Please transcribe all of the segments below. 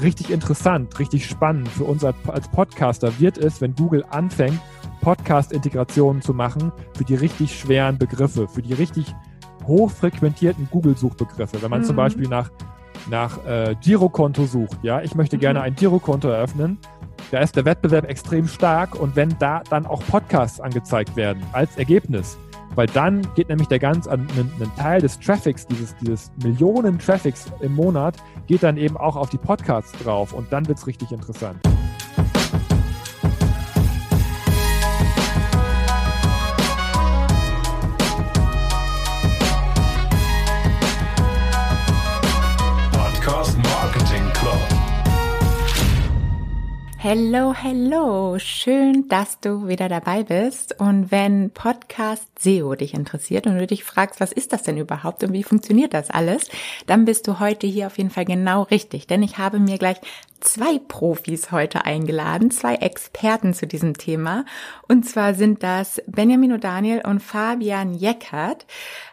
richtig interessant, richtig spannend für uns als Podcaster wird es, wenn Google anfängt, Podcast-Integrationen zu machen für die richtig schweren Begriffe, für die richtig hochfrequentierten Google-Suchbegriffe. Wenn man mhm. zum Beispiel nach, nach äh, Girokonto sucht, ja, ich möchte gerne mhm. ein Girokonto eröffnen, da ist der Wettbewerb extrem stark und wenn da dann auch Podcasts angezeigt werden als Ergebnis, weil dann geht nämlich der ganz, ein, Teil des Traffics, dieses, dieses Millionen Traffics im Monat, geht dann eben auch auf die Podcasts drauf und dann wird es richtig interessant. Hello, hello. Schön, dass du wieder dabei bist. Und wenn Podcast SEO dich interessiert und du dich fragst, was ist das denn überhaupt und wie funktioniert das alles, dann bist du heute hier auf jeden Fall genau richtig. Denn ich habe mir gleich zwei Profis heute eingeladen, zwei Experten zu diesem Thema. Und zwar sind das Benjamin O'Daniel und Fabian Jeckert,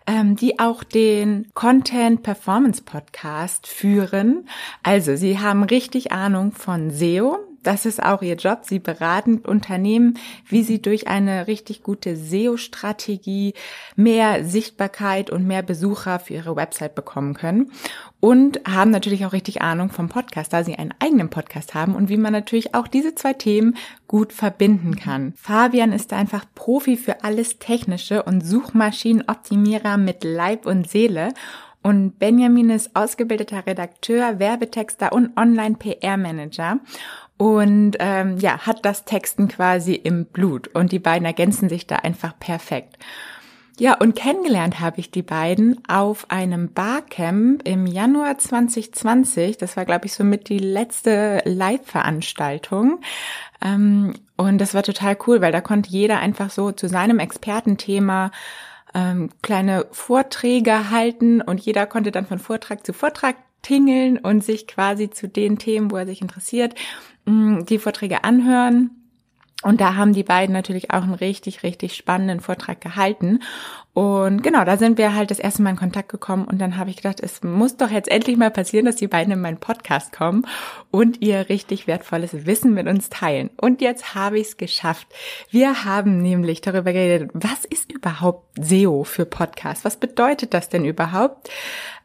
ähm, die auch den Content Performance Podcast führen. Also sie haben richtig Ahnung von SEO, das ist auch ihr Job. Sie beraten Unternehmen, wie sie durch eine richtig gute SEO-Strategie mehr Sichtbarkeit und mehr Besucher für ihre Website bekommen können. Und haben natürlich auch richtig Ahnung vom Podcast, da sie einen eigenen Podcast haben und wie man natürlich auch diese zwei Themen gut verbinden kann. Fabian ist einfach Profi für alles Technische und Suchmaschinenoptimierer mit Leib und Seele. Und Benjamin ist ausgebildeter Redakteur, Werbetexter und Online-PR-Manager und ähm, ja, hat das Texten quasi im Blut und die beiden ergänzen sich da einfach perfekt. Ja, und kennengelernt habe ich die beiden auf einem Barcamp im Januar 2020. Das war, glaube ich, somit die letzte Live-Veranstaltung. Ähm, und das war total cool, weil da konnte jeder einfach so zu seinem Expertenthema ähm, kleine Vorträge halten und jeder konnte dann von Vortrag zu Vortrag tingeln und sich quasi zu den Themen, wo er sich interessiert, Mm, die Vorträge anhören. Und da haben die beiden natürlich auch einen richtig, richtig spannenden Vortrag gehalten. Und genau, da sind wir halt das erste Mal in Kontakt gekommen und dann habe ich gedacht, es muss doch jetzt endlich mal passieren, dass die beiden in meinen Podcast kommen und ihr richtig wertvolles Wissen mit uns teilen. Und jetzt habe ich es geschafft. Wir haben nämlich darüber geredet, was ist überhaupt SEO für Podcast? Was bedeutet das denn überhaupt?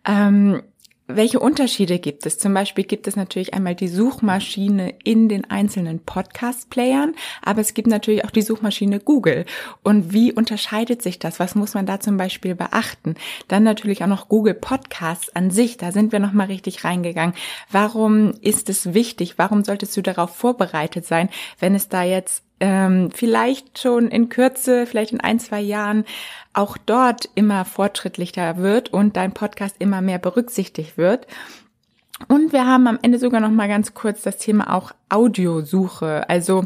Ähm, welche Unterschiede gibt es? Zum Beispiel gibt es natürlich einmal die Suchmaschine in den einzelnen Podcast-Playern, aber es gibt natürlich auch die Suchmaschine Google. Und wie unterscheidet sich das? Was muss man da zum Beispiel beachten? Dann natürlich auch noch Google Podcasts an sich. Da sind wir nochmal richtig reingegangen. Warum ist es wichtig? Warum solltest du darauf vorbereitet sein, wenn es da jetzt ähm, vielleicht schon in Kürze, vielleicht in ein, zwei Jahren auch dort immer fortschrittlicher wird und dein Podcast immer mehr berücksichtigt wird. Und wir haben am Ende sogar noch mal ganz kurz das Thema auch Audiosuche. Also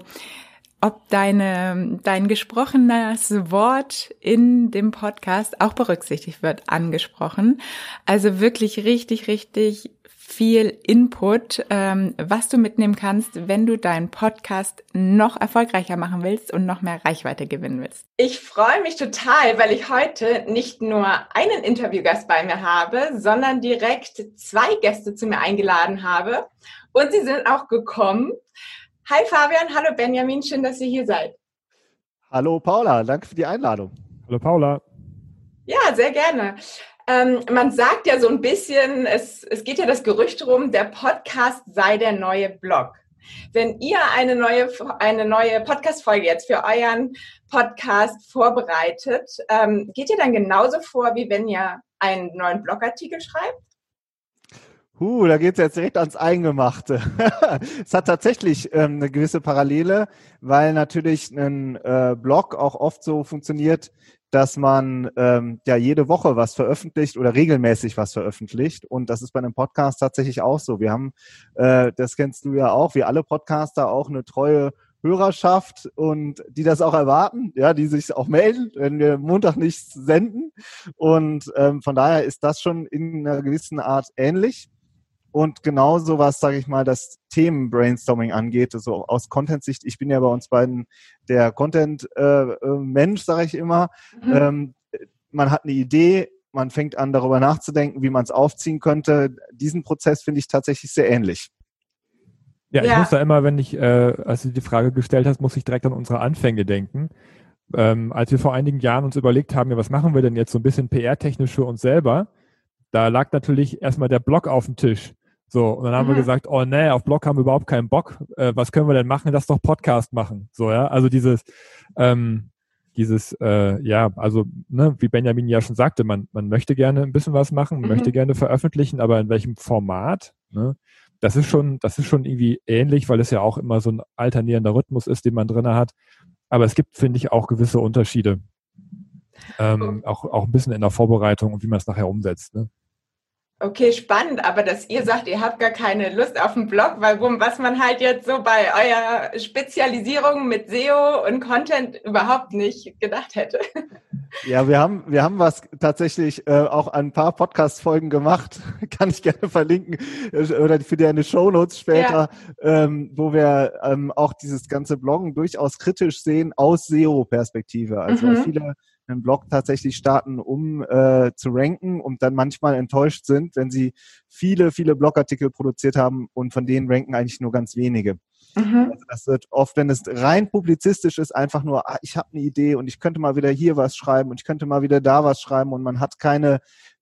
ob deine, dein gesprochenes Wort in dem Podcast auch berücksichtigt wird, angesprochen. Also wirklich richtig, richtig viel Input, ähm, was du mitnehmen kannst, wenn du deinen Podcast noch erfolgreicher machen willst und noch mehr Reichweite gewinnen willst. Ich freue mich total, weil ich heute nicht nur einen Interviewgast bei mir habe, sondern direkt zwei Gäste zu mir eingeladen habe. Und sie sind auch gekommen. Hi Fabian, hallo Benjamin, schön, dass ihr hier seid. Hallo Paula, danke für die Einladung. Hallo Paula. Ja, sehr gerne. Ähm, man sagt ja so ein bisschen, es, es geht ja das Gerücht rum, der Podcast sei der neue Blog. Wenn ihr eine neue, eine neue Podcast-Folge jetzt für euren Podcast vorbereitet, ähm, geht ihr dann genauso vor, wie wenn ihr einen neuen Blogartikel schreibt? Huh, da geht es jetzt direkt ans Eingemachte. es hat tatsächlich ähm, eine gewisse Parallele, weil natürlich ein äh, Blog auch oft so funktioniert, dass man ähm, ja jede Woche was veröffentlicht oder regelmäßig was veröffentlicht. Und das ist bei einem Podcast tatsächlich auch so. Wir haben, äh, das kennst du ja auch, wie alle Podcaster auch eine treue Hörerschaft und die das auch erwarten, ja, die sich auch melden, wenn wir Montag nichts senden. Und ähm, von daher ist das schon in einer gewissen Art ähnlich. Und genauso was, sage ich mal, das Themen-Brainstorming angeht, so aus Content-Sicht, ich bin ja bei uns beiden der Content-Mensch, äh, sage ich immer. Mhm. Ähm, man hat eine Idee, man fängt an, darüber nachzudenken, wie man es aufziehen könnte. Diesen Prozess finde ich tatsächlich sehr ähnlich. Ja, ich muss da immer, wenn ich, äh, als du die Frage gestellt hast, muss ich direkt an unsere Anfänge denken. Ähm, als wir vor einigen Jahren uns überlegt haben, ja, was machen wir denn jetzt so ein bisschen PR-technisch für uns selber, da lag natürlich erstmal der Blog auf dem Tisch. So, und dann haben mhm. wir gesagt, oh nee, auf Blog haben wir überhaupt keinen Bock. Äh, was können wir denn machen? Lass doch Podcast machen. So, ja. Also dieses, ähm, dieses, äh, ja, also, ne, wie Benjamin ja schon sagte, man, man möchte gerne ein bisschen was machen, mhm. möchte gerne veröffentlichen, aber in welchem Format? Ne? Das ist schon, das ist schon irgendwie ähnlich, weil es ja auch immer so ein alternierender Rhythmus ist, den man drin hat. Aber es gibt, finde ich, auch gewisse Unterschiede. Ähm, auch, auch ein bisschen in der Vorbereitung und wie man es nachher umsetzt. Ne? Okay, spannend, aber dass ihr sagt, ihr habt gar keine Lust auf den Blog, weil was man halt jetzt so bei eurer Spezialisierung mit SEO und Content überhaupt nicht gedacht hätte. Ja, wir haben, wir haben was tatsächlich äh, auch ein paar Podcast-Folgen gemacht, kann ich gerne verlinken, äh, oder für deine Shownotes später, ja. ähm, wo wir ähm, auch dieses ganze Bloggen durchaus kritisch sehen aus SEO-Perspektive. Also mhm. viele einen Blog tatsächlich starten, um äh, zu ranken und dann manchmal enttäuscht sind, wenn sie viele, viele Blogartikel produziert haben und von denen ranken eigentlich nur ganz wenige. Mhm. Also das wird oft, wenn es rein publizistisch ist, einfach nur, ah, ich habe eine Idee und ich könnte mal wieder hier was schreiben und ich könnte mal wieder da was schreiben und man hat keine,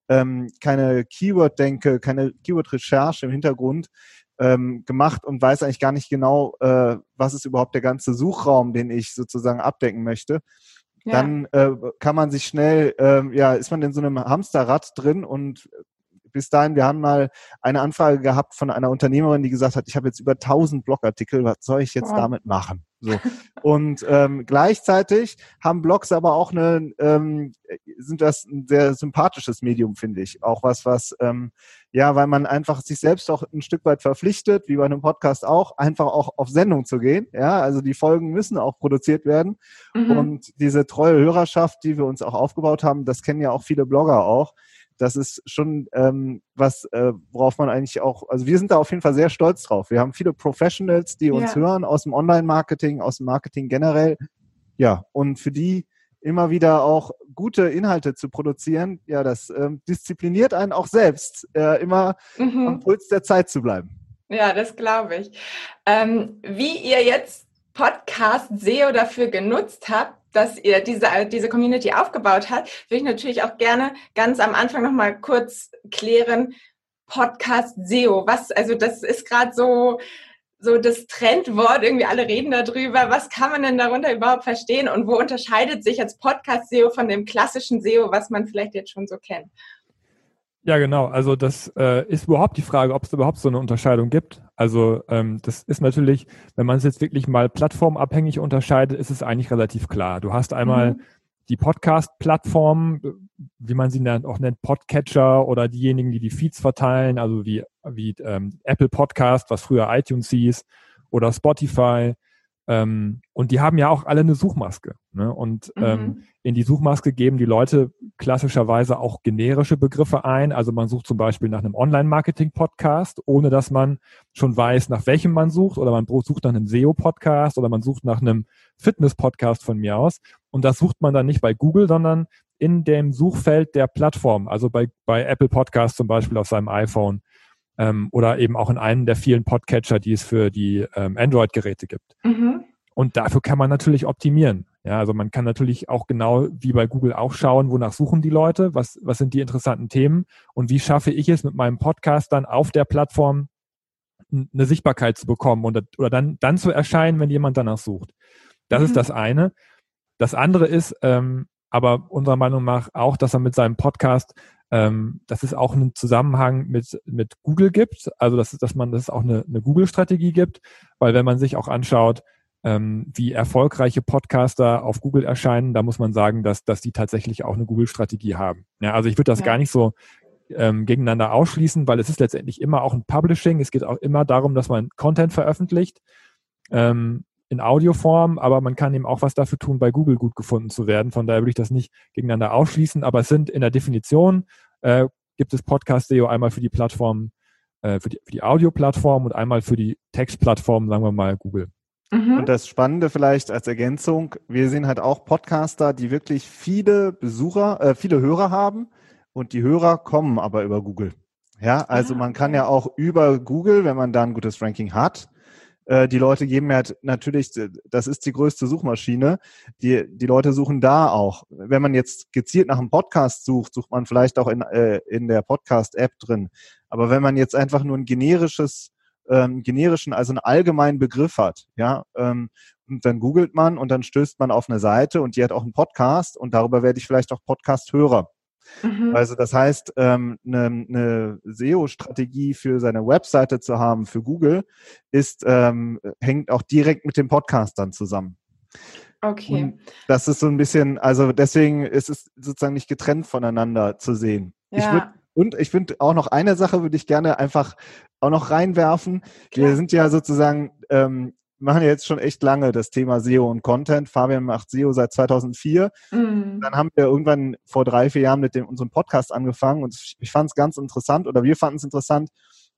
ähm, keine Keyword-Denke, keine Keyword-Recherche im Hintergrund ähm, gemacht und weiß eigentlich gar nicht genau, äh, was ist überhaupt der ganze Suchraum, den ich sozusagen abdecken möchte dann äh, kann man sich schnell, äh, ja, ist man in so einem Hamsterrad drin und bis dahin, wir haben mal eine Anfrage gehabt von einer Unternehmerin, die gesagt hat, ich habe jetzt über 1000 Blogartikel, was soll ich jetzt oh. damit machen? So. Und ähm, gleichzeitig haben Blogs aber auch eine, ähm, sind das ein sehr sympathisches Medium, finde ich. Auch was, was, ähm, ja, weil man einfach sich selbst auch ein Stück weit verpflichtet, wie bei einem Podcast auch, einfach auch auf Sendung zu gehen. Ja, also die Folgen müssen auch produziert werden. Mhm. Und diese treue Hörerschaft, die wir uns auch aufgebaut haben, das kennen ja auch viele Blogger auch das ist schon ähm, was, äh, worauf man eigentlich auch, also wir sind da auf jeden Fall sehr stolz drauf. Wir haben viele Professionals, die uns ja. hören aus dem Online-Marketing, aus dem Marketing generell. Ja, und für die immer wieder auch gute Inhalte zu produzieren, ja, das ähm, diszipliniert einen auch selbst, äh, immer mhm. am Puls der Zeit zu bleiben. Ja, das glaube ich. Ähm, wie ihr jetzt Podcast SEO dafür genutzt habt, dass ihr diese, diese Community aufgebaut habt, würde ich natürlich auch gerne ganz am Anfang nochmal kurz klären, Podcast SEO. Was, also das ist gerade so, so das Trendwort, irgendwie alle reden darüber. Was kann man denn darunter überhaupt verstehen und wo unterscheidet sich jetzt Podcast SEO von dem klassischen SEO, was man vielleicht jetzt schon so kennt? Ja, genau. Also das äh, ist überhaupt die Frage, ob es überhaupt so eine Unterscheidung gibt. Also ähm, das ist natürlich, wenn man es jetzt wirklich mal plattformabhängig unterscheidet, ist es eigentlich relativ klar. Du hast einmal mhm. die Podcast-Plattform, wie man sie dann auch nennt, Podcatcher oder diejenigen, die die Feeds verteilen, also wie, wie ähm, Apple Podcast, was früher iTunes hieß, oder Spotify. Ähm, und die haben ja auch alle eine Suchmaske. Ne? Und mhm. ähm, in die Suchmaske geben die Leute klassischerweise auch generische Begriffe ein. Also man sucht zum Beispiel nach einem Online-Marketing-Podcast, ohne dass man schon weiß, nach welchem man sucht. Oder man sucht nach einem SEO-Podcast oder man sucht nach einem Fitness-Podcast von mir aus. Und das sucht man dann nicht bei Google, sondern in dem Suchfeld der Plattform. Also bei, bei Apple Podcast zum Beispiel auf seinem iPhone ähm, oder eben auch in einem der vielen Podcatcher, die es für die ähm, Android-Geräte gibt. Mhm. Und dafür kann man natürlich optimieren. Ja, also man kann natürlich auch genau wie bei Google auch schauen, wonach suchen die Leute, was, was sind die interessanten Themen und wie schaffe ich es mit meinem Podcast dann auf der Plattform eine Sichtbarkeit zu bekommen und, oder dann, dann zu erscheinen, wenn jemand danach sucht. Das mhm. ist das eine. Das andere ist ähm, aber unserer Meinung nach auch, dass er mit seinem Podcast ähm, dass es auch einen Zusammenhang mit, mit Google gibt, also dass, dass man das auch eine, eine Google-Strategie gibt, weil wenn man sich auch anschaut, ähm, wie erfolgreiche Podcaster auf Google erscheinen, da muss man sagen, dass, dass die tatsächlich auch eine Google-Strategie haben. Ja, also ich würde das ja. gar nicht so ähm, gegeneinander ausschließen, weil es ist letztendlich immer auch ein Publishing. Es geht auch immer darum, dass man Content veröffentlicht ähm, in Audioform, aber man kann eben auch was dafür tun, bei Google gut gefunden zu werden. Von daher würde ich das nicht gegeneinander ausschließen, aber es sind in der Definition äh, gibt es Podcast-SEO einmal für die Plattform, äh, für die, für die Audio-Plattform und einmal für die Textplattform, sagen wir mal Google. Mhm. Und das Spannende vielleicht als Ergänzung, wir sehen halt auch Podcaster, die wirklich viele Besucher, äh, viele Hörer haben und die Hörer kommen aber über Google. Ja, also ah, man kann ja auch über Google, wenn man da ein gutes Ranking hat, äh, die Leute geben ja natürlich, das ist die größte Suchmaschine. Die, die Leute suchen da auch. Wenn man jetzt gezielt nach einem Podcast sucht, sucht man vielleicht auch in, äh, in der Podcast-App drin. Aber wenn man jetzt einfach nur ein generisches, ähm, generischen, also einen allgemeinen Begriff hat, ja, ähm, und dann googelt man und dann stößt man auf eine Seite und die hat auch einen Podcast und darüber werde ich vielleicht auch Podcast-Hörer. Mhm. Also das heißt, ähm, eine, eine SEO-Strategie für seine Webseite zu haben für Google ist ähm, hängt auch direkt mit dem Podcast dann zusammen. Okay. Und das ist so ein bisschen, also deswegen ist es sozusagen nicht getrennt voneinander zu sehen. Ja. Ich würd, und ich finde auch noch eine Sache würde ich gerne einfach auch noch reinwerfen. Klar. Wir sind ja sozusagen ähm, machen ja jetzt schon echt lange das Thema SEO und Content. Fabian macht SEO seit 2004. Mhm. Dann haben wir irgendwann vor drei, vier Jahren mit dem, unserem Podcast angefangen und ich fand es ganz interessant oder wir fanden es interessant,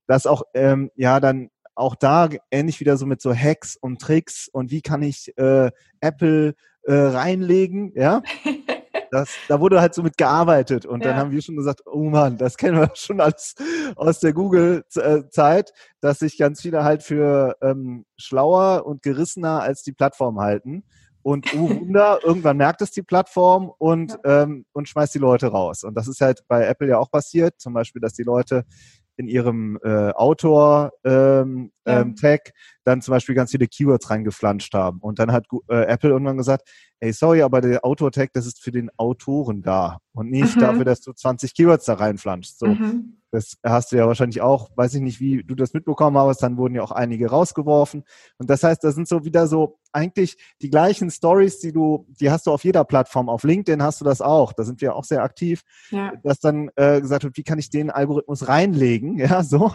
dass auch ähm, ja dann auch da ähnlich wieder so mit so Hacks und Tricks und wie kann ich äh, Apple äh, reinlegen, ja. Das, da wurde halt so mit gearbeitet und ja. dann haben wir schon gesagt, oh Mann, das kennen wir schon als aus der Google-Zeit, dass sich ganz viele halt für ähm, schlauer und gerissener als die Plattform halten. Und oh Wunder, irgendwann merkt es die Plattform und, ähm, und schmeißt die Leute raus. Und das ist halt bei Apple ja auch passiert, zum Beispiel, dass die Leute in ihrem äh, Autor ähm, ja. ähm, dann zum Beispiel ganz viele Keywords reingeflanscht haben. Und dann hat äh, Apple irgendwann gesagt, ey, sorry, aber der Autor-Tag, das ist für den Autoren da und nicht mhm. dafür, dass du 20 Keywords da reinflanschst. So. Mhm. Das hast du ja wahrscheinlich auch, weiß ich nicht, wie du das mitbekommen hast, dann wurden ja auch einige rausgeworfen. Und das heißt, das sind so wieder so eigentlich die gleichen Stories, die du, die hast du auf jeder Plattform. Auf LinkedIn hast du das auch. Da sind wir auch sehr aktiv, ja. dass dann äh, gesagt wird, wie kann ich den Algorithmus reinlegen? Ja, so.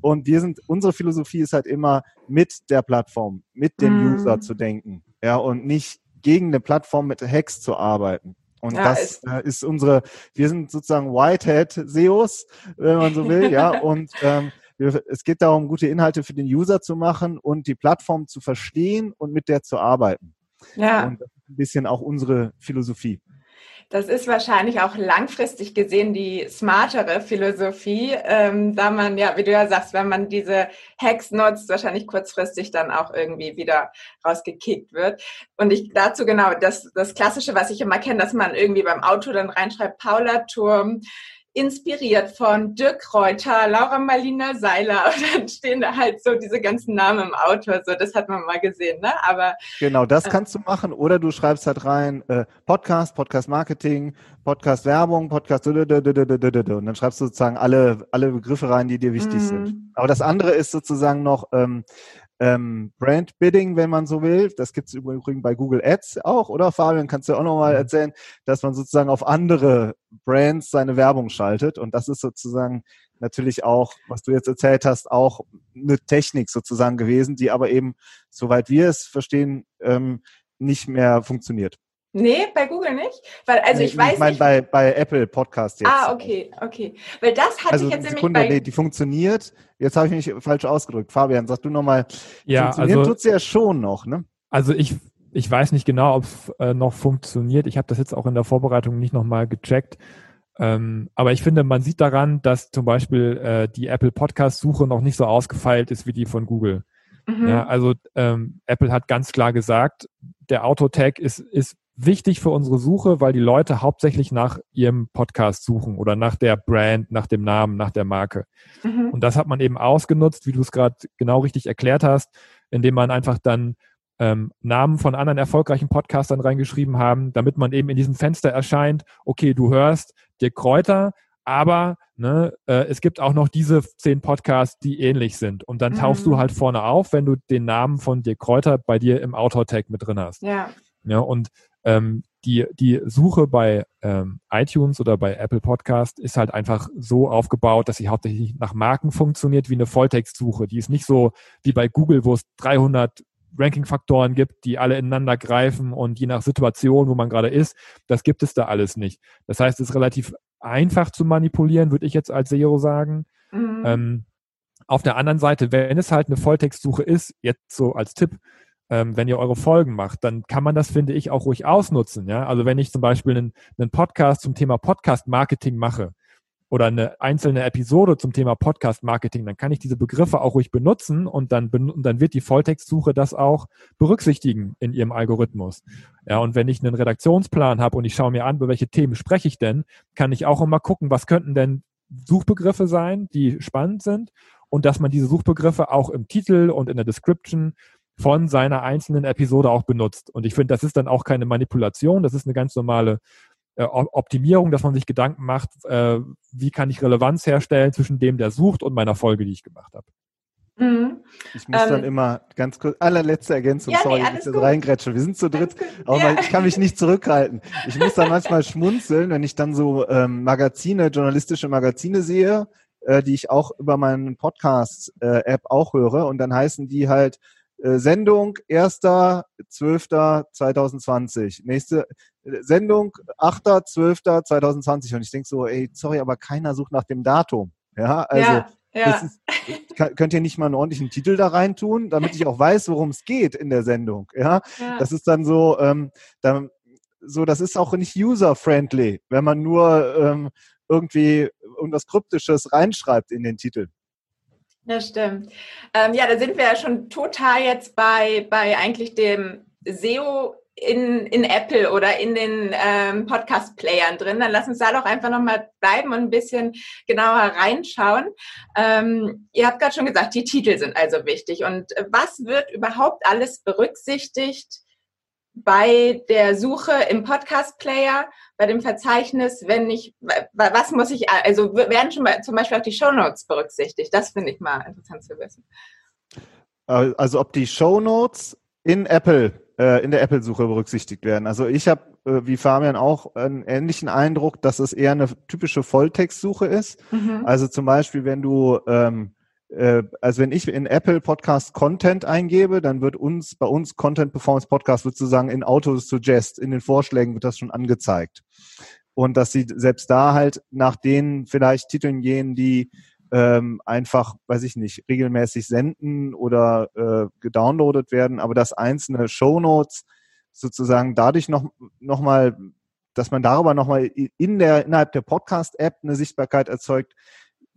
Und wir sind, unsere Philosophie ist halt immer mit der Plattform, mit dem mm. User zu denken. Ja, und nicht gegen eine Plattform mit Hacks zu arbeiten. Und ja, das ist, äh, ist unsere, wir sind sozusagen Whitehead-SEOs, wenn man so will, ja. Und ähm, es geht darum, gute Inhalte für den User zu machen und die Plattform zu verstehen und mit der zu arbeiten. Ja. Und das ist ein bisschen auch unsere Philosophie. Das ist wahrscheinlich auch langfristig gesehen die smartere Philosophie, ähm, da man ja, wie du ja sagst, wenn man diese Hacks nutzt, wahrscheinlich kurzfristig dann auch irgendwie wieder rausgekickt wird. Und ich dazu genau das, das Klassische, was ich immer kenne, dass man irgendwie beim Auto dann reinschreibt, Paula Turm, inspiriert von Dirk Kräuter, Laura Marlina Seiler und dann stehen da halt so diese ganzen Namen im Auto, so das hat man mal gesehen, ne? Aber genau, das äh, kannst du machen oder du schreibst halt rein äh, Podcast, Podcast Marketing, Podcast Werbung, Podcast und dann schreibst du sozusagen alle alle Begriffe rein, die dir wichtig mm. sind. Mhm. Aber das andere ist sozusagen noch ähm, ähm, Brand Bidding, wenn man so will. Das gibt es übrigens bei Google Ads auch, oder Fabian? Kannst du auch nochmal mhm. erzählen, dass man sozusagen auf andere Brands seine Werbung schaltet. Und das ist sozusagen natürlich auch, was du jetzt erzählt hast, auch eine Technik sozusagen gewesen, die aber eben, soweit wir es verstehen, ähm, nicht mehr funktioniert. Nee, bei Google nicht? Weil, also ich, ich weiß ich mein, nicht. Bei, bei Apple Podcast jetzt. Ah, okay, okay. Weil das hatte also ich jetzt Sekunde, nämlich bei... Nee, die funktioniert. Jetzt habe ich mich falsch ausgedrückt. Fabian, sag du nochmal. Ja, funktioniert also, tut sie ja schon noch, ne? Also ich, ich weiß nicht genau, ob es äh, noch funktioniert. Ich habe das jetzt auch in der Vorbereitung nicht nochmal gecheckt. Ähm, aber ich finde, man sieht daran, dass zum Beispiel äh, die Apple Podcast-Suche noch nicht so ausgefeilt ist wie die von Google. Mhm. Ja, also ähm, Apple hat ganz klar gesagt, der Auto-Tag ist, ist wichtig für unsere Suche, weil die Leute hauptsächlich nach ihrem Podcast suchen oder nach der Brand, nach dem Namen, nach der Marke. Mhm. Und das hat man eben ausgenutzt, wie du es gerade genau richtig erklärt hast, indem man einfach dann ähm, Namen von anderen erfolgreichen Podcastern reingeschrieben haben, damit man eben in diesem Fenster erscheint, okay, du hörst dir Kräuter, aber ne, äh, es gibt auch noch diese zehn Podcasts, die ähnlich sind. Und dann tauchst mhm. du halt vorne auf, wenn du den Namen von dir Kräuter bei dir im Autor-Tag mit drin hast. Ja. Ja, und ähm, die, die Suche bei ähm, iTunes oder bei Apple Podcast ist halt einfach so aufgebaut, dass sie hauptsächlich nach Marken funktioniert wie eine Volltextsuche. Die ist nicht so wie bei Google, wo es 300 Ranking-Faktoren gibt, die alle ineinander greifen und je nach Situation, wo man gerade ist, das gibt es da alles nicht. Das heißt, es ist relativ einfach zu manipulieren, würde ich jetzt als SEO sagen. Mhm. Ähm, auf der anderen Seite, wenn es halt eine Volltextsuche ist, jetzt so als Tipp, ähm, wenn ihr eure Folgen macht, dann kann man das, finde ich, auch ruhig ausnutzen. Ja? Also wenn ich zum Beispiel einen, einen Podcast zum Thema Podcast-Marketing mache, oder eine einzelne Episode zum Thema Podcast Marketing, dann kann ich diese Begriffe auch ruhig benutzen und dann, und dann wird die Volltextsuche das auch berücksichtigen in ihrem Algorithmus. Ja, und wenn ich einen Redaktionsplan habe und ich schaue mir an, über welche Themen spreche ich denn, kann ich auch immer gucken, was könnten denn Suchbegriffe sein, die spannend sind und dass man diese Suchbegriffe auch im Titel und in der Description von seiner einzelnen Episode auch benutzt. Und ich finde, das ist dann auch keine Manipulation, das ist eine ganz normale äh, Optimierung, dass man sich Gedanken macht, äh, wie kann ich Relevanz herstellen zwischen dem, der sucht und meiner Folge, die ich gemacht habe. Mhm. Ich muss ähm, dann immer ganz kurz, allerletzte Ergänzung, ja, sorry, nee, ich jetzt reingrätsche. Wir sind zu dritt, aber ja. ich kann mich nicht zurückhalten. Ich muss dann manchmal schmunzeln, wenn ich dann so ähm, Magazine, journalistische Magazine sehe, äh, die ich auch über meinen Podcast-App äh, auch höre und dann heißen die halt Sendung 1.12.2020. Nächste äh, Sendung 8.12.2020. Und ich denke so, ey, sorry, aber keiner sucht nach dem Datum. Ja, also ja, ja. Ist, könnt ihr nicht mal einen ordentlichen Titel da rein tun, damit ich auch weiß, worum es geht in der Sendung. Ja, ja. das ist dann so, ähm, dann, so, das ist auch nicht user-friendly, wenn man nur ähm, irgendwie irgendwas Kryptisches reinschreibt in den Titel. Das stimmt. Ähm, ja, da sind wir ja schon total jetzt bei, bei eigentlich dem SEO in, in Apple oder in den ähm, Podcast-Playern drin. Dann lass uns da doch einfach nochmal bleiben und ein bisschen genauer reinschauen. Ähm, ihr habt gerade schon gesagt, die Titel sind also wichtig. Und was wird überhaupt alles berücksichtigt bei der Suche im Podcast-Player, bei dem Verzeichnis, wenn ich, was muss ich, also werden schon mal zum Beispiel auch die Shownotes berücksichtigt? Das finde ich mal interessant zu wissen. Äh, also ob die Shownotes in Apple, äh, in der Apple-Suche berücksichtigt werden. Also ich habe, äh, wie Fabian auch, einen ähnlichen Eindruck, dass es eher eine typische Volltextsuche ist. Mhm. Also zum Beispiel, wenn du ähm, äh, also wenn ich in Apple Podcast Content eingebe, dann wird uns bei uns Content Performance Podcast sozusagen in Auto Suggest, in den Vorschlägen wird das schon angezeigt. Und dass sie selbst da halt nach den vielleicht Titeln gehen, die ähm, einfach, weiß ich nicht, regelmäßig senden oder äh, gedownloadet werden, aber dass einzelne Shownotes sozusagen dadurch noch, noch mal, dass man darüber nochmal in der, innerhalb der Podcast-App eine Sichtbarkeit erzeugt,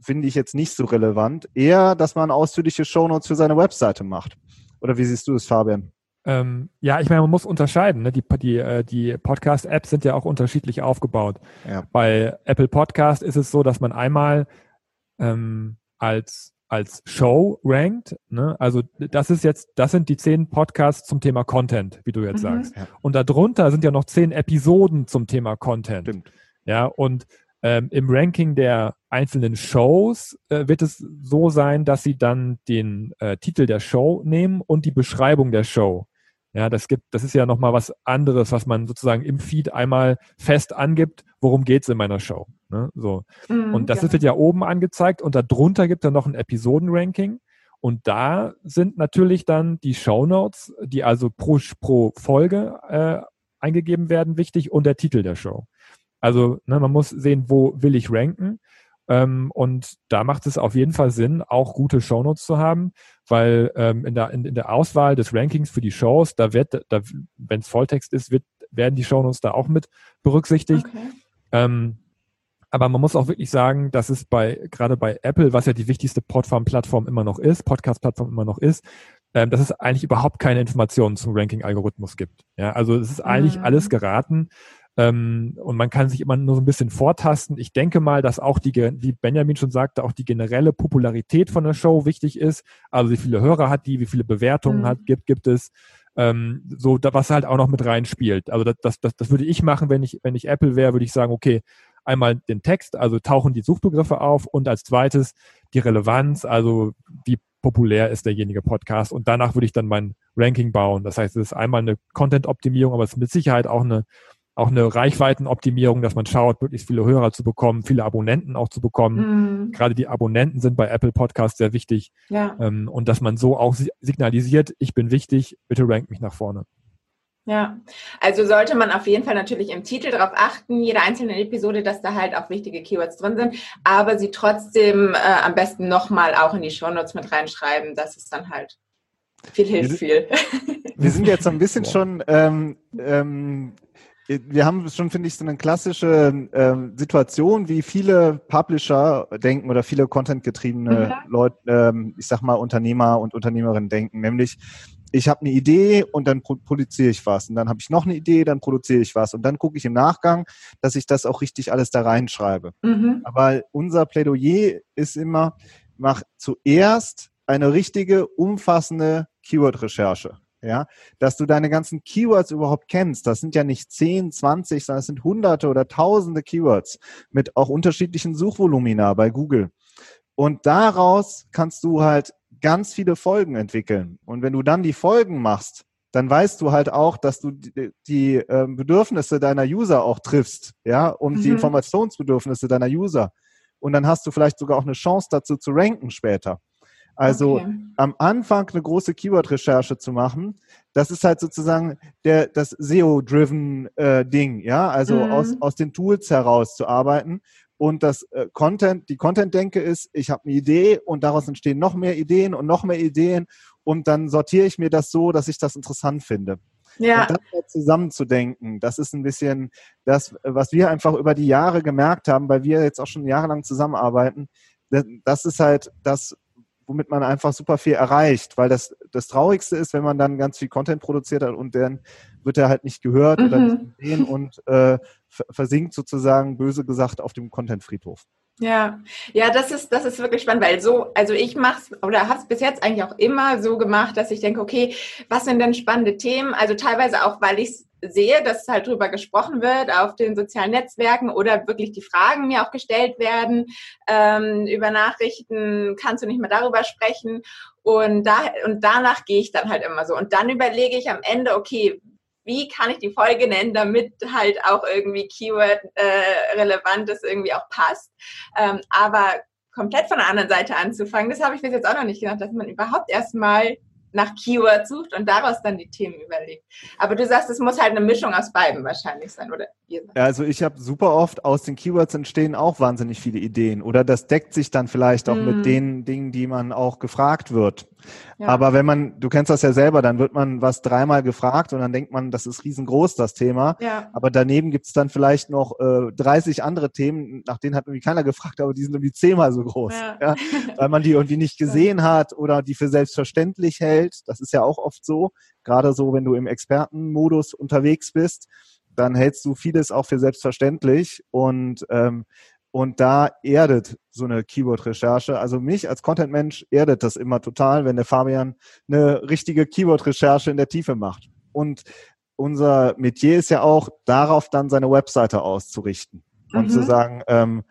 finde ich jetzt nicht so relevant. Eher, dass man ausführliche Shownotes für seine Webseite macht. Oder wie siehst du es, Fabian? Ähm, ja, ich meine, man muss unterscheiden. Ne? Die, die, äh, die Podcast-Apps sind ja auch unterschiedlich aufgebaut. Ja. Bei Apple Podcast ist es so, dass man einmal ähm, als als Show rankt. Ne? Also das ist jetzt, das sind die zehn Podcasts zum Thema Content, wie du jetzt mhm. sagst. Ja. Und darunter sind ja noch zehn Episoden zum Thema Content. Stimmt. Ja, und ähm, Im Ranking der einzelnen Shows äh, wird es so sein, dass sie dann den äh, Titel der Show nehmen und die Beschreibung der Show. Ja, das gibt, das ist ja nochmal was anderes, was man sozusagen im Feed einmal fest angibt, worum geht's in meiner Show. Ne? So. Mhm, und das ja. wird ja oben angezeigt und darunter gibt es dann noch ein Episodenranking. Und da sind natürlich dann die Show Notes, die also pro, pro Folge äh, eingegeben werden, wichtig und der Titel der Show. Also ne, man muss sehen, wo will ich ranken. Ähm, und da macht es auf jeden Fall Sinn, auch gute Shownotes zu haben, weil ähm, in, der, in, in, der Auswahl des Rankings für die Shows, da wird, da, wenn es Volltext ist, wird, werden die Shownotes da auch mit berücksichtigt. Okay. Ähm, aber man muss auch wirklich sagen, dass es bei, gerade bei Apple, was ja die wichtigste Plattform immer noch ist, Podcast-Plattform immer noch ist, ähm, dass es eigentlich überhaupt keine Informationen zum Ranking-Algorithmus gibt. Ja, also es ist eigentlich mhm. alles geraten. Ähm, und man kann sich immer nur so ein bisschen vortasten. Ich denke mal, dass auch die, wie Benjamin schon sagte, auch die generelle Popularität von der Show wichtig ist. Also wie viele Hörer hat die, wie viele Bewertungen mhm. hat, gibt, gibt es. Ähm, so, da, was halt auch noch mit reinspielt. Also das, das, das, das würde ich machen, wenn ich, wenn ich Apple wäre, würde ich sagen, okay, einmal den Text, also tauchen die Suchbegriffe auf und als zweites die Relevanz, also wie populär ist derjenige Podcast und danach würde ich dann mein Ranking bauen. Das heißt, es ist einmal eine Content-Optimierung, aber es ist mit Sicherheit auch eine auch eine Reichweitenoptimierung, dass man schaut, möglichst viele Hörer zu bekommen, viele Abonnenten auch zu bekommen. Mhm. Gerade die Abonnenten sind bei Apple Podcasts sehr wichtig. Ja. Ähm, und dass man so auch signalisiert, ich bin wichtig, bitte rank mich nach vorne. Ja, also sollte man auf jeden Fall natürlich im Titel darauf achten, jede einzelne Episode, dass da halt auch wichtige Keywords drin sind, aber sie trotzdem äh, am besten nochmal auch in die Shownotes mit reinschreiben, dass es dann halt viel hilft viel. Wir sind jetzt so ein bisschen schon ähm, ähm, wir haben schon, finde ich, so eine klassische äh, Situation, wie viele Publisher denken oder viele Content-getriebene mhm. Leute, ähm, ich sag mal Unternehmer und Unternehmerinnen denken, nämlich ich habe eine Idee und dann produziere ich was und dann habe ich noch eine Idee, dann produziere ich was und dann gucke ich im Nachgang, dass ich das auch richtig alles da reinschreibe. Mhm. Aber unser Plädoyer ist immer, mach zuerst eine richtige, umfassende Keyword-Recherche. Ja, dass du deine ganzen Keywords überhaupt kennst. Das sind ja nicht 10, 20, sondern es sind hunderte oder tausende Keywords mit auch unterschiedlichen Suchvolumina bei Google. Und daraus kannst du halt ganz viele Folgen entwickeln. Und wenn du dann die Folgen machst, dann weißt du halt auch, dass du die, die äh, Bedürfnisse deiner User auch triffst, ja, und mhm. die Informationsbedürfnisse deiner User. Und dann hast du vielleicht sogar auch eine Chance dazu zu ranken später. Also okay. am Anfang eine große Keyword-Recherche zu machen, das ist halt sozusagen der, das SEO-driven äh, Ding, ja, also mhm. aus, aus den Tools heraus zu arbeiten. Und das äh, Content, die Content-Denke ist, ich habe eine Idee und daraus entstehen noch mehr Ideen und noch mehr Ideen und dann sortiere ich mir das so, dass ich das interessant finde. Ja. Und das halt zusammenzudenken, das ist ein bisschen das, was wir einfach über die Jahre gemerkt haben, weil wir jetzt auch schon jahrelang zusammenarbeiten. Das ist halt das, womit man einfach super viel erreicht, weil das das Traurigste ist, wenn man dann ganz viel Content produziert hat und dann wird er halt nicht gehört mhm. oder nicht gesehen und äh, versinkt sozusagen, böse gesagt, auf dem Content-Friedhof. Ja, ja, das ist, das ist wirklich spannend, weil so, also ich mache es oder habe es bis jetzt eigentlich auch immer so gemacht, dass ich denke, okay, was sind denn spannende Themen? Also teilweise auch, weil ich sehe, dass halt drüber gesprochen wird auf den sozialen Netzwerken oder wirklich die Fragen mir auch gestellt werden ähm, über Nachrichten, kannst du nicht mehr darüber sprechen? Und da und danach gehe ich dann halt immer so. Und dann überlege ich am Ende, okay, wie kann ich die Folge nennen, damit halt auch irgendwie Keyword-relevant äh, irgendwie auch passt. Ähm, aber komplett von der anderen Seite anzufangen, das habe ich bis jetzt auch noch nicht gedacht, dass man überhaupt erstmal nach Keywords sucht und daraus dann die Themen überlegt. Aber du sagst, es muss halt eine Mischung aus beiden wahrscheinlich sein, oder? Ja, also ich habe super oft aus den Keywords entstehen auch wahnsinnig viele Ideen oder das deckt sich dann vielleicht auch mm. mit den Dingen, die man auch gefragt wird. Ja. Aber wenn man, du kennst das ja selber, dann wird man was dreimal gefragt und dann denkt man, das ist riesengroß, das Thema. Ja. Aber daneben gibt es dann vielleicht noch äh, 30 andere Themen, nach denen hat irgendwie keiner gefragt, aber die sind irgendwie zehnmal so groß. Ja. ja. Weil man die irgendwie nicht gesehen hat oder die für selbstverständlich hält. Das ist ja auch oft so. Gerade so, wenn du im Expertenmodus unterwegs bist, dann hältst du vieles auch für selbstverständlich. Und ähm, und da erdet so eine Keyword-Recherche, also mich als Content-Mensch erdet das immer total, wenn der Fabian eine richtige Keyword-Recherche in der Tiefe macht. Und unser Metier ist ja auch, darauf dann seine Webseite auszurichten mhm. und zu mhm. sagen, ähm,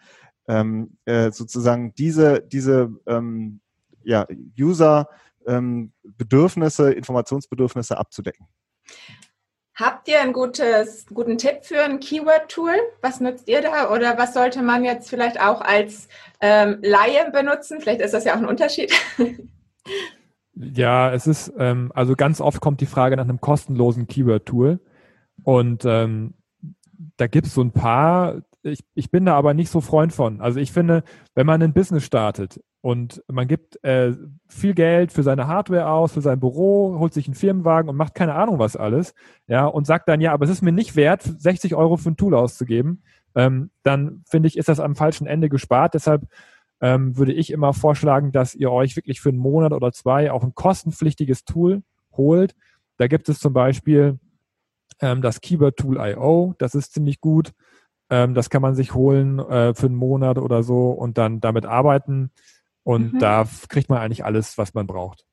ähm, äh, sozusagen diese, diese ähm, ja, User-Bedürfnisse, ähm, Informationsbedürfnisse abzudecken. Habt ihr einen gutes, guten Tipp für ein Keyword-Tool? Was nutzt ihr da? Oder was sollte man jetzt vielleicht auch als ähm, Laie benutzen? Vielleicht ist das ja auch ein Unterschied. Ja, es ist, ähm, also ganz oft kommt die Frage nach einem kostenlosen Keyword-Tool. Und ähm, da gibt es so ein paar, ich, ich bin da aber nicht so Freund von. Also ich finde, wenn man ein Business startet und man gibt äh, viel Geld für seine Hardware aus, für sein Büro, holt sich einen Firmenwagen und macht keine Ahnung was alles, ja, und sagt dann, ja, aber es ist mir nicht wert, 60 Euro für ein Tool auszugeben, ähm, dann finde ich, ist das am falschen Ende gespart. Deshalb ähm, würde ich immer vorschlagen, dass ihr euch wirklich für einen Monat oder zwei auch ein kostenpflichtiges Tool holt. Da gibt es zum Beispiel ähm, das Keyword Tool IO, das ist ziemlich gut. Ähm, das kann man sich holen äh, für einen Monat oder so und dann damit arbeiten. Und mhm. da kriegt man eigentlich alles, was man braucht.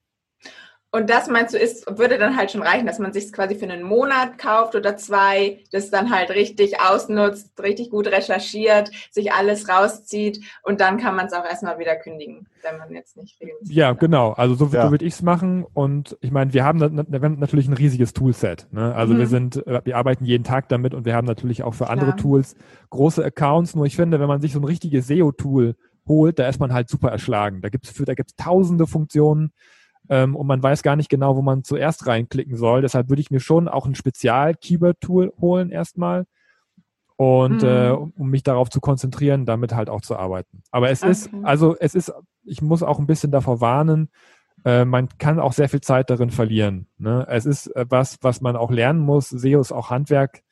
Und das meinst du, ist, würde dann halt schon reichen, dass man sich quasi für einen Monat kauft oder zwei, das dann halt richtig ausnutzt, richtig gut recherchiert, sich alles rauszieht und dann kann man es auch erstmal wieder kündigen, wenn man jetzt nicht regelmäßig. Ja, genau. Also so, ja. so würde ich es machen. Und ich meine, wir haben, wir haben natürlich ein riesiges Toolset. Ne? Also mhm. wir sind, wir arbeiten jeden Tag damit und wir haben natürlich auch für andere Klar. Tools große Accounts. Nur ich finde, wenn man sich so ein richtiges SEO-Tool holt, da ist man halt super erschlagen. Da gibt's für, da gibt's tausende Funktionen ähm, und man weiß gar nicht genau, wo man zuerst reinklicken soll. Deshalb würde ich mir schon auch ein Spezial-Keyword-Tool holen erstmal und mhm. äh, um mich darauf zu konzentrieren, damit halt auch zu arbeiten. Aber es okay. ist, also es ist, ich muss auch ein bisschen davor warnen, äh, man kann auch sehr viel Zeit darin verlieren. Ne? Es ist äh, was, was man auch lernen muss. SEO ist auch Handwerk.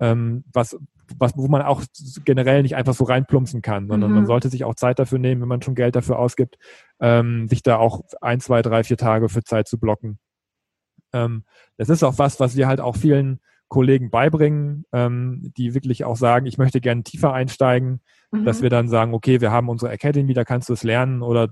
ähm, was, was, wo man auch generell nicht einfach so reinplumpsen kann, sondern mhm. man sollte sich auch Zeit dafür nehmen, wenn man schon Geld dafür ausgibt, ähm, sich da auch ein, zwei, drei, vier Tage für Zeit zu blocken. Ähm, das ist auch was, was wir halt auch vielen Kollegen beibringen, ähm, die wirklich auch sagen, ich möchte gerne tiefer einsteigen, mhm. dass wir dann sagen, okay, wir haben unsere Academy, da kannst du es lernen oder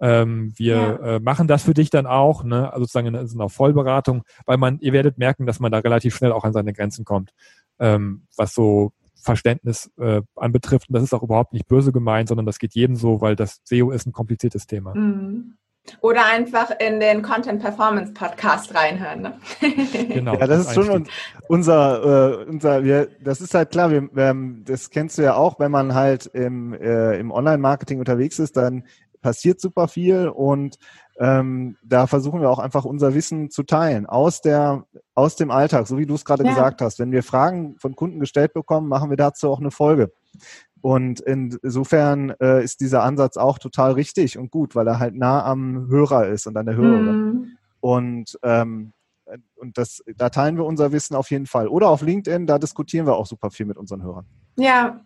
ähm, wir ja. äh, machen das für dich dann auch, ne? also sozusagen in, in einer Vollberatung, weil man, ihr werdet merken, dass man da relativ schnell auch an seine Grenzen kommt, ähm, was so Verständnis äh, anbetrifft. Und das ist auch überhaupt nicht böse gemeint, sondern das geht jedem so, weil das SEO ist ein kompliziertes Thema. Mhm. Oder einfach in den Content Performance Podcast reinhören. Ne? genau. Ja, das ist schon unser, äh, unser wir, das ist halt klar, wir, wir, das kennst du ja auch, wenn man halt im, äh, im Online-Marketing unterwegs ist, dann passiert super viel und ähm, da versuchen wir auch einfach unser Wissen zu teilen aus der aus dem Alltag, so wie du es gerade ja. gesagt hast. Wenn wir Fragen von Kunden gestellt bekommen, machen wir dazu auch eine Folge. Und insofern äh, ist dieser Ansatz auch total richtig und gut, weil er halt nah am Hörer ist und an der Hörerin. Mhm. Und ähm, und das, da teilen wir unser Wissen auf jeden Fall. Oder auf LinkedIn, da diskutieren wir auch super viel mit unseren Hörern. Ja,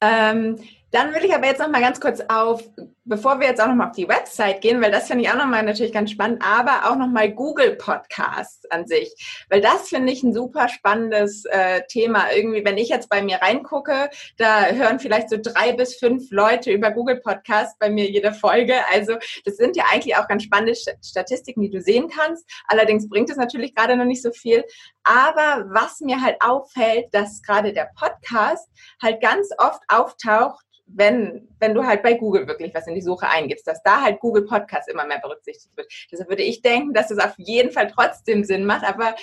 ähm, dann will ich aber jetzt noch mal ganz kurz auf, bevor wir jetzt auch noch mal auf die Website gehen, weil das finde ich auch noch mal natürlich ganz spannend, aber auch noch mal Google Podcasts an sich, weil das finde ich ein super spannendes äh, Thema. Irgendwie, wenn ich jetzt bei mir reingucke, da hören vielleicht so drei bis fünf Leute über Google Podcasts bei mir jede Folge. Also das sind ja eigentlich auch ganz spannende Statistiken, die du sehen kannst. Allerdings bringt es natürlich gerade noch nicht so viel. Aber was mir halt auffällt, dass gerade der Podcast halt ganz oft auftaucht wenn, wenn du halt bei Google wirklich was in die Suche eingibst, dass da halt Google Podcast immer mehr berücksichtigt wird. Deshalb würde ich denken, dass es auf jeden Fall trotzdem Sinn macht. Aber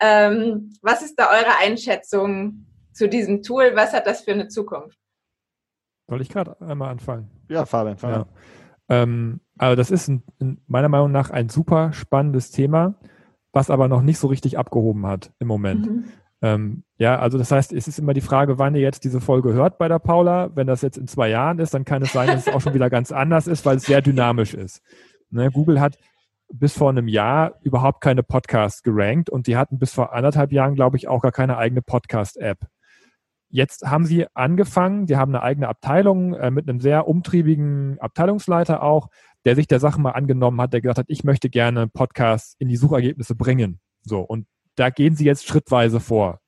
ähm, was ist da eure Einschätzung zu diesem Tool? Was hat das für eine Zukunft? Soll ich gerade einmal anfangen? Ja, Fabian, Fabian. Ja. Ähm, also das ist ein, ein, meiner Meinung nach ein super spannendes Thema, was aber noch nicht so richtig abgehoben hat im Moment. Mhm. Ähm, ja, also das heißt, es ist immer die Frage, wann ihr jetzt diese Folge hört bei der Paula. Wenn das jetzt in zwei Jahren ist, dann kann es sein, dass es auch schon wieder ganz anders ist, weil es sehr dynamisch ist. Ne, Google hat bis vor einem Jahr überhaupt keine Podcasts gerankt und die hatten bis vor anderthalb Jahren, glaube ich, auch gar keine eigene Podcast-App. Jetzt haben sie angefangen, die haben eine eigene Abteilung äh, mit einem sehr umtriebigen Abteilungsleiter auch, der sich der Sache mal angenommen hat, der gesagt hat, ich möchte gerne Podcasts in die Suchergebnisse bringen. So, und da gehen sie jetzt schrittweise vor.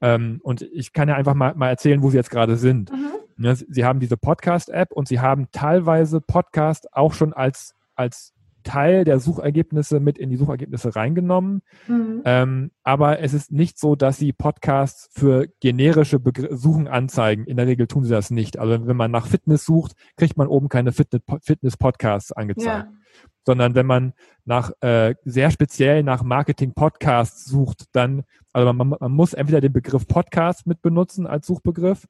Ähm, und ich kann ja einfach mal, mal erzählen, wo sie jetzt gerade sind. Mhm. Ja, sie haben diese Podcast-App und sie haben teilweise Podcast auch schon als, als Teil der Suchergebnisse mit in die Suchergebnisse reingenommen. Mhm. Ähm, aber es ist nicht so, dass sie Podcasts für generische Begr Suchen anzeigen. In der Regel tun sie das nicht. Also wenn man nach Fitness sucht, kriegt man oben keine Fitness-Podcasts angezeigt. Ja sondern wenn man nach äh, sehr speziell nach Marketing-Podcasts sucht, dann, also man, man muss entweder den Begriff Podcast mit benutzen als Suchbegriff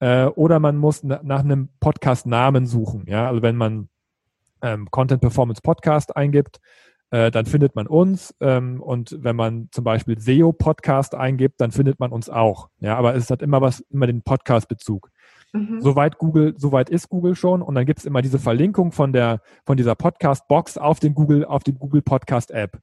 äh, oder man muss na, nach einem Podcast-Namen suchen. Ja, also wenn man ähm, Content Performance Podcast eingibt, äh, dann findet man uns ähm, und wenn man zum Beispiel SEO Podcast eingibt, dann findet man uns auch. Ja, aber es hat immer was, immer den Podcast-Bezug. Mhm. Soweit Google, soweit ist Google schon. Und dann gibt es immer diese Verlinkung von der, von dieser Podcast-Box auf den Google, auf die Google Podcast App.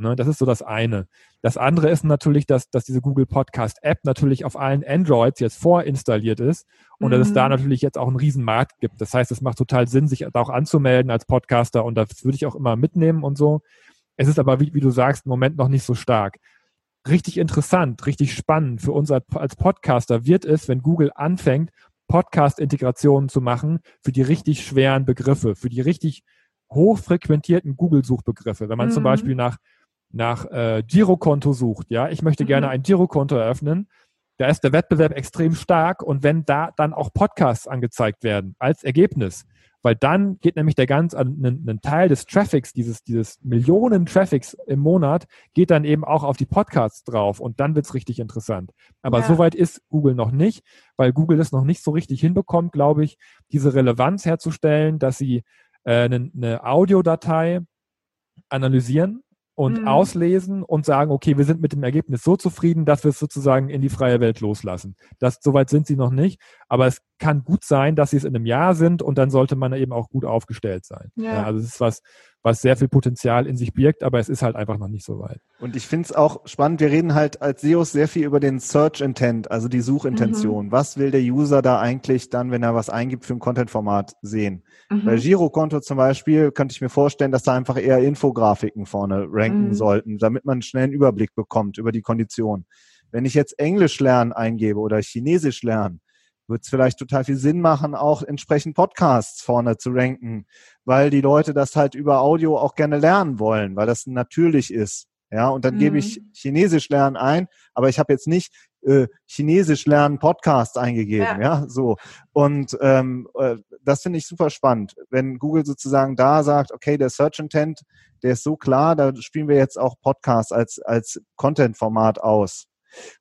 Ne, das ist so das eine. Das andere ist natürlich, dass, dass diese Google Podcast App natürlich auf allen Androids jetzt vorinstalliert ist und mhm. dass es da mhm. natürlich jetzt auch einen riesen Markt gibt. Das heißt, es macht total Sinn, sich da auch anzumelden als Podcaster und das würde ich auch immer mitnehmen und so. Es ist aber, wie, wie du sagst, im Moment noch nicht so stark. Richtig interessant, richtig spannend für uns als Podcaster wird es, wenn Google anfängt, Podcast-Integrationen zu machen für die richtig schweren Begriffe, für die richtig hochfrequentierten Google-Suchbegriffe. Wenn man mhm. zum Beispiel nach, nach äh, Girokonto sucht, ja, ich möchte gerne mhm. ein Girokonto eröffnen, da ist der Wettbewerb extrem stark und wenn da dann auch Podcasts angezeigt werden als Ergebnis, weil dann geht nämlich der ganz, ein, ein Teil des Traffics, dieses, dieses Millionen Traffics im Monat, geht dann eben auch auf die Podcasts drauf und dann wird's richtig interessant. Aber ja. soweit ist Google noch nicht, weil Google das noch nicht so richtig hinbekommt, glaube ich, diese Relevanz herzustellen, dass sie äh, eine, eine Audiodatei analysieren und mhm. auslesen und sagen, okay, wir sind mit dem Ergebnis so zufrieden, dass wir es sozusagen in die freie Welt loslassen. Das, soweit sind sie noch nicht, aber es kann gut sein, dass sie es in einem Jahr sind und dann sollte man eben auch gut aufgestellt sein. Ja. Ja, also es ist was, was sehr viel Potenzial in sich birgt, aber es ist halt einfach noch nicht so weit. Und ich finde es auch spannend, wir reden halt als SEOs sehr viel über den Search Intent, also die Suchintention. Mhm. Was will der User da eigentlich dann, wenn er was eingibt für ein Content-Format sehen? Mhm. Bei Girokonto zum Beispiel könnte ich mir vorstellen, dass da einfach eher Infografiken vorne ranken mhm. sollten, damit man einen schnellen Überblick bekommt über die Kondition. Wenn ich jetzt Englisch lernen eingebe oder Chinesisch lernen, wird es vielleicht total viel Sinn machen, auch entsprechend Podcasts vorne zu ranken, weil die Leute das halt über Audio auch gerne lernen wollen, weil das natürlich ist. Ja, und dann mhm. gebe ich Chinesisch lernen ein, aber ich habe jetzt nicht äh, Chinesisch lernen Podcasts eingegeben, ja, ja so. Und ähm, äh, das finde ich super spannend, wenn Google sozusagen da sagt, okay, der Search Intent, der ist so klar, da spielen wir jetzt auch Podcasts als als Content-Format aus.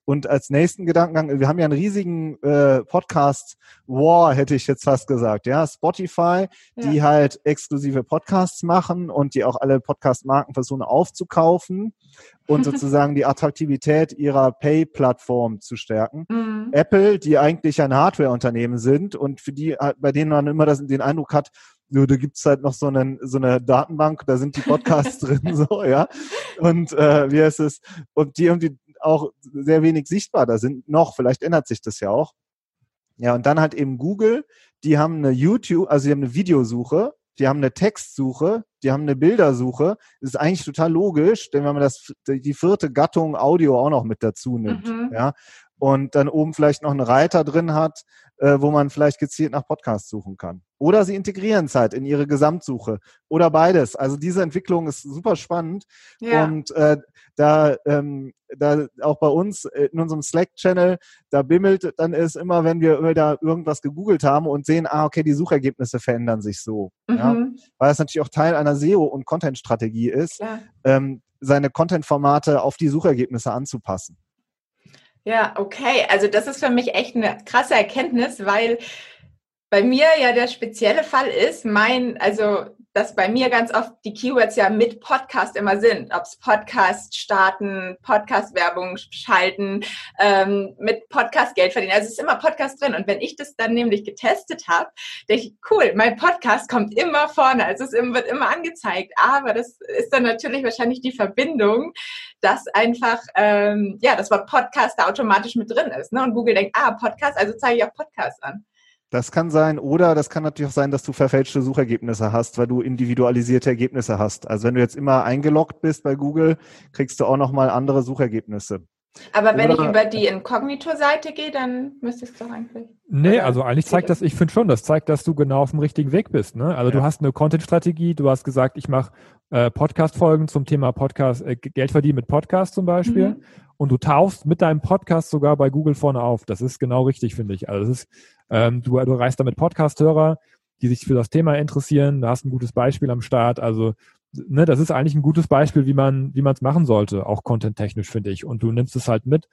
Und als nächsten Gedankengang, wir haben ja einen riesigen äh, Podcast-War, hätte ich jetzt fast gesagt. Ja, Spotify, ja. die halt exklusive Podcasts machen und die auch alle Podcast-Marken versuchen aufzukaufen und sozusagen die Attraktivität ihrer Pay-Plattform zu stärken. Mhm. Apple, die eigentlich ein Hardware-Unternehmen sind und für die, bei denen man immer das, den Eindruck hat, nur da gibt's halt noch so, einen, so eine Datenbank, da sind die Podcasts drin, so, ja. Und äh, wie heißt es? Und die irgendwie auch sehr wenig sichtbar da sind. Noch, vielleicht ändert sich das ja auch. Ja, und dann halt eben Google, die haben eine YouTube, also die haben eine Videosuche, die haben eine Textsuche, die haben eine Bildersuche. Das ist eigentlich total logisch, denn wenn man das, die vierte Gattung Audio auch noch mit dazu nimmt, mhm. ja, und dann oben vielleicht noch einen Reiter drin hat, äh, wo man vielleicht gezielt nach Podcasts suchen kann. Oder sie integrieren es halt in ihre Gesamtsuche. Oder beides. Also diese Entwicklung ist super spannend. Ja. Und äh, da, ähm, da auch bei uns in unserem Slack-Channel, da bimmelt dann ist immer, wenn wir da irgendwas gegoogelt haben und sehen, ah, okay, die Suchergebnisse verändern sich so. Mhm. Ja? Weil das natürlich auch Teil einer SEO- und Content-Strategie ist, ähm, seine Content-Formate auf die Suchergebnisse anzupassen. Ja, okay. Also das ist für mich echt eine krasse Erkenntnis, weil bei mir ja der spezielle Fall ist, mein, also dass bei mir ganz oft die Keywords ja mit Podcast immer sind. Ob es Podcast starten, Podcast-Werbung schalten, ähm, mit Podcast Geld verdienen. Also es ist immer Podcast drin. Und wenn ich das dann nämlich getestet habe, denke ich, cool, mein Podcast kommt immer vorne. Also es wird immer angezeigt. Aber das ist dann natürlich wahrscheinlich die Verbindung, dass einfach, ähm, ja, das Wort Podcast da automatisch mit drin ist. Ne? Und Google denkt, ah, Podcast, also zeige ich auch Podcast an. Das kann sein, oder das kann natürlich auch sein, dass du verfälschte Suchergebnisse hast, weil du individualisierte Ergebnisse hast. Also wenn du jetzt immer eingeloggt bist bei Google, kriegst du auch nochmal andere Suchergebnisse. Aber wenn oder, ich über die Inkognito-Seite gehe, dann müsste es doch eigentlich. Nee, also eigentlich zeigt das, ich finde schon, das zeigt, dass du genau auf dem richtigen Weg bist. Ne? Also ja. du hast eine Content-Strategie, du hast gesagt, ich mache äh, Podcast-Folgen zum Thema Podcast, äh, Geld verdienen mit Podcast zum Beispiel. Mhm. Und du tauchst mit deinem Podcast sogar bei Google vorne auf. Das ist genau richtig, finde ich. Also ist, ähm, du, du reißt damit Podcast-Hörer, die sich für das Thema interessieren. Da hast ein gutes Beispiel am Start. Also ne, das ist eigentlich ein gutes Beispiel, wie man wie man es machen sollte, auch content-technisch, finde ich. Und du nimmst es halt mit.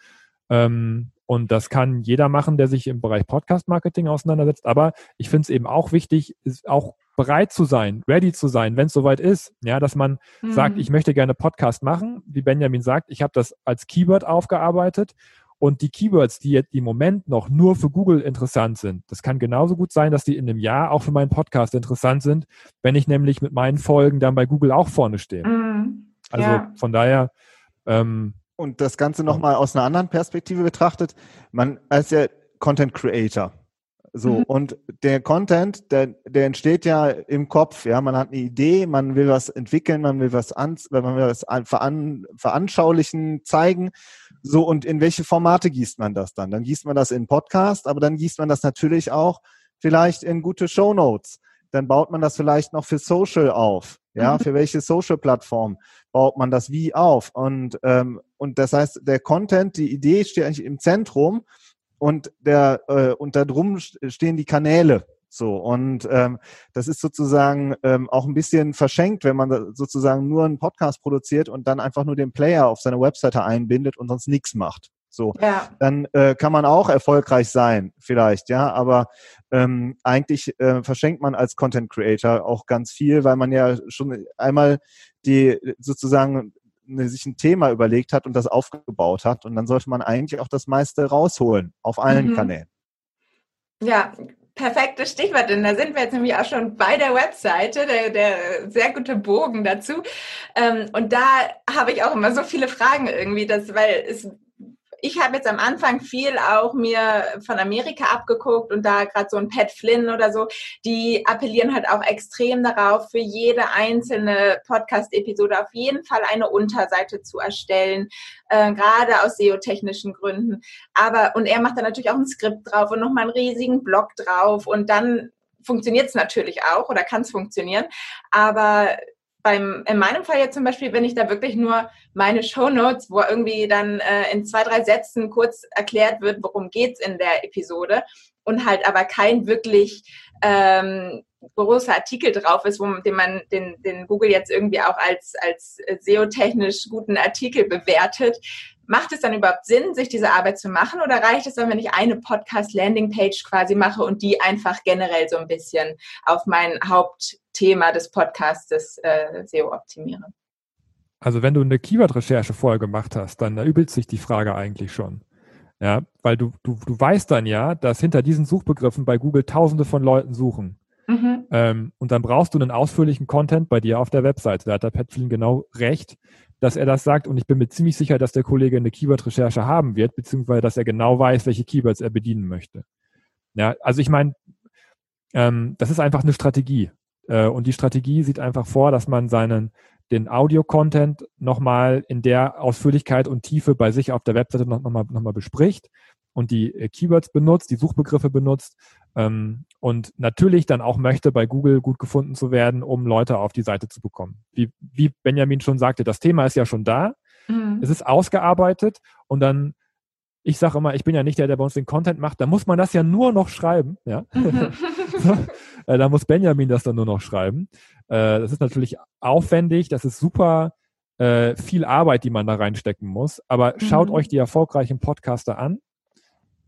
Ähm, und das kann jeder machen, der sich im Bereich Podcast-Marketing auseinandersetzt. Aber ich finde es eben auch wichtig, ist auch bereit zu sein, ready zu sein, wenn es soweit ist. Ja, dass man mhm. sagt, ich möchte gerne Podcast machen. Wie Benjamin sagt, ich habe das als Keyword aufgearbeitet und die Keywords, die jetzt im Moment noch nur für Google interessant sind, das kann genauso gut sein, dass die in einem Jahr auch für meinen Podcast interessant sind, wenn ich nämlich mit meinen Folgen dann bei Google auch vorne stehe. Mhm. Also ja. von daher. Ähm, und das Ganze nochmal aus einer anderen Perspektive betrachtet, man als der Content Creator, so, mhm. und der Content, der, der entsteht ja im Kopf, ja, man hat eine Idee, man will was entwickeln, man will was an, man will was veran, veranschaulichen, zeigen. So, und in welche Formate gießt man das dann? Dann gießt man das in Podcast, aber dann gießt man das natürlich auch vielleicht in gute Show Notes. Dann baut man das vielleicht noch für Social auf. Ja, mhm. für welche Social-Plattform baut man das wie auf? Und, ähm, und das heißt, der Content, die Idee steht eigentlich im Zentrum und der äh, und da drum stehen die Kanäle. So, und ähm, das ist sozusagen ähm, auch ein bisschen verschenkt, wenn man sozusagen nur einen Podcast produziert und dann einfach nur den Player auf seine Webseite einbindet und sonst nichts macht. So, ja. dann äh, kann man auch erfolgreich sein, vielleicht, ja, aber ähm, eigentlich äh, verschenkt man als Content Creator auch ganz viel, weil man ja schon einmal die sozusagen ne, sich ein Thema überlegt hat und das aufgebaut hat. Und dann sollte man eigentlich auch das meiste rausholen auf allen mhm. Kanälen. Ja, perfektes Stichwort, denn da sind wir jetzt nämlich auch schon bei der Webseite, der, der sehr gute Bogen dazu. Ähm, und da habe ich auch immer so viele Fragen irgendwie, dass, weil es ich habe jetzt am Anfang viel auch mir von Amerika abgeguckt und da gerade so ein Pat Flynn oder so, die appellieren halt auch extrem darauf, für jede einzelne Podcast-Episode auf jeden Fall eine Unterseite zu erstellen, äh, gerade aus SEO-technischen Gründen. Aber, und er macht da natürlich auch ein Skript drauf und nochmal einen riesigen Blog drauf und dann funktioniert es natürlich auch oder kann es funktionieren. Aber beim, in meinem Fall jetzt zum Beispiel, wenn ich da wirklich nur meine Show Notes, wo irgendwie dann äh, in zwei, drei Sätzen kurz erklärt wird, worum geht's in der Episode und halt aber kein wirklich ähm, großer Artikel drauf ist, wo, den man den, den Google jetzt irgendwie auch als, als SEO-technisch guten Artikel bewertet. Macht es dann überhaupt Sinn, sich diese Arbeit zu machen oder reicht es dann, wenn ich eine Podcast-Landing-Page quasi mache und die einfach generell so ein bisschen auf mein Haupt Thema des Podcasts äh, SEO optimiere. Also wenn du eine Keyword-Recherche vorher gemacht hast, dann erübelt sich die Frage eigentlich schon. Ja, weil du, du, du weißt dann ja, dass hinter diesen Suchbegriffen bei Google tausende von Leuten suchen. Mhm. Ähm, und dann brauchst du einen ausführlichen Content bei dir auf der Webseite. Da hat der Pat genau recht, dass er das sagt. Und ich bin mir ziemlich sicher, dass der Kollege eine Keyword-Recherche haben wird, beziehungsweise dass er genau weiß, welche Keywords er bedienen möchte. Ja, also ich meine, ähm, das ist einfach eine Strategie. Äh, und die Strategie sieht einfach vor, dass man seinen den Audio-Content nochmal in der Ausführlichkeit und Tiefe bei sich auf der Webseite nochmal noch mal bespricht und die äh, Keywords benutzt, die Suchbegriffe benutzt ähm, und natürlich dann auch möchte, bei Google gut gefunden zu werden, um Leute auf die Seite zu bekommen. Wie, wie Benjamin schon sagte, das Thema ist ja schon da, mhm. es ist ausgearbeitet und dann ich sage immer, ich bin ja nicht der, der bei uns den Content macht, da muss man das ja nur noch schreiben, ja. Mhm. Äh, da muss Benjamin das dann nur noch schreiben. Äh, das ist natürlich aufwendig, das ist super äh, viel Arbeit, die man da reinstecken muss. Aber schaut mhm. euch die erfolgreichen Podcaster an.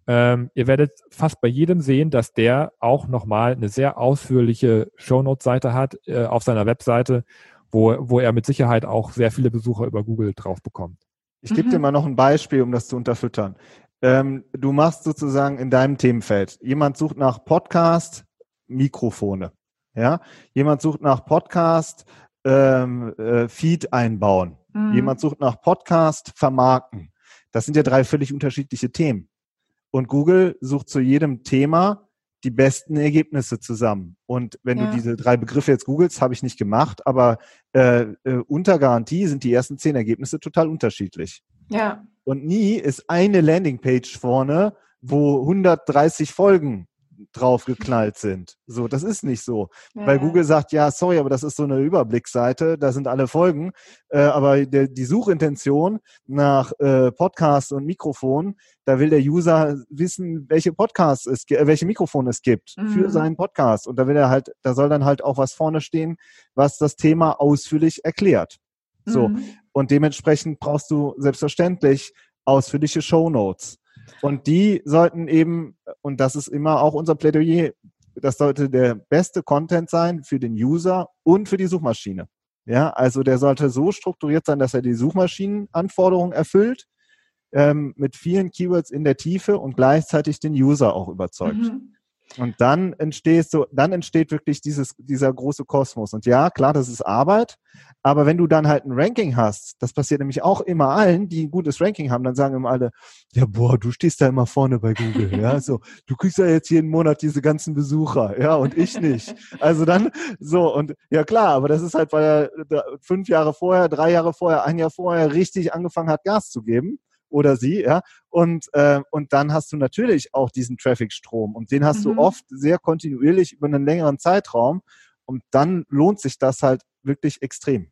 Ähm, ihr werdet fast bei jedem sehen, dass der auch nochmal eine sehr ausführliche Shownote-Seite hat äh, auf seiner Webseite, wo, wo er mit Sicherheit auch sehr viele Besucher über Google drauf bekommt. Ich gebe mhm. dir mal noch ein Beispiel, um das zu unterfüttern. Ähm, du machst sozusagen in deinem Themenfeld. Jemand sucht nach Podcast, Mikrofone. Ja, jemand sucht nach Podcast, ähm, äh, Feed einbauen. Mhm. Jemand sucht nach Podcast, vermarkten. Das sind ja drei völlig unterschiedliche Themen. Und Google sucht zu jedem Thema die besten Ergebnisse zusammen. Und wenn ja. du diese drei Begriffe jetzt googelst, habe ich nicht gemacht, aber äh, äh, unter Garantie sind die ersten zehn Ergebnisse total unterschiedlich. Ja. Und nie ist eine Landingpage vorne, wo 130 Folgen draufgeknallt sind. So, das ist nicht so. Ja. Weil Google sagt, ja, sorry, aber das ist so eine Überblicksseite, da sind alle Folgen. Äh, aber der, die Suchintention nach äh, Podcasts und Mikrofon, da will der User wissen, welche Podcasts es äh, welche Mikrofone es gibt mhm. für seinen Podcast. Und da will er halt, da soll dann halt auch was vorne stehen, was das Thema ausführlich erklärt. So. Mhm. Und dementsprechend brauchst du selbstverständlich ausführliche Show Notes. Und die sollten eben, und das ist immer auch unser Plädoyer, das sollte der beste Content sein für den User und für die Suchmaschine. Ja, also der sollte so strukturiert sein, dass er die Suchmaschinenanforderungen erfüllt, ähm, mit vielen Keywords in der Tiefe und gleichzeitig den User auch überzeugt. Mhm. Und dann entsteht so, dann entsteht wirklich dieses, dieser große Kosmos. Und ja, klar, das ist Arbeit. Aber wenn du dann halt ein Ranking hast, das passiert nämlich auch immer allen, die ein gutes Ranking haben, dann sagen immer alle, ja, boah, du stehst da immer vorne bei Google, ja, so, du kriegst ja jetzt jeden Monat diese ganzen Besucher, ja, und ich nicht. Also dann, so, und ja klar, aber das ist halt, weil er fünf Jahre vorher, drei Jahre vorher, ein Jahr vorher richtig angefangen hat, Gas zu geben oder sie, ja. Und, äh, und dann hast du natürlich auch diesen Traffic-Strom und den hast mhm. du oft sehr kontinuierlich über einen längeren Zeitraum und dann lohnt sich das halt wirklich extrem.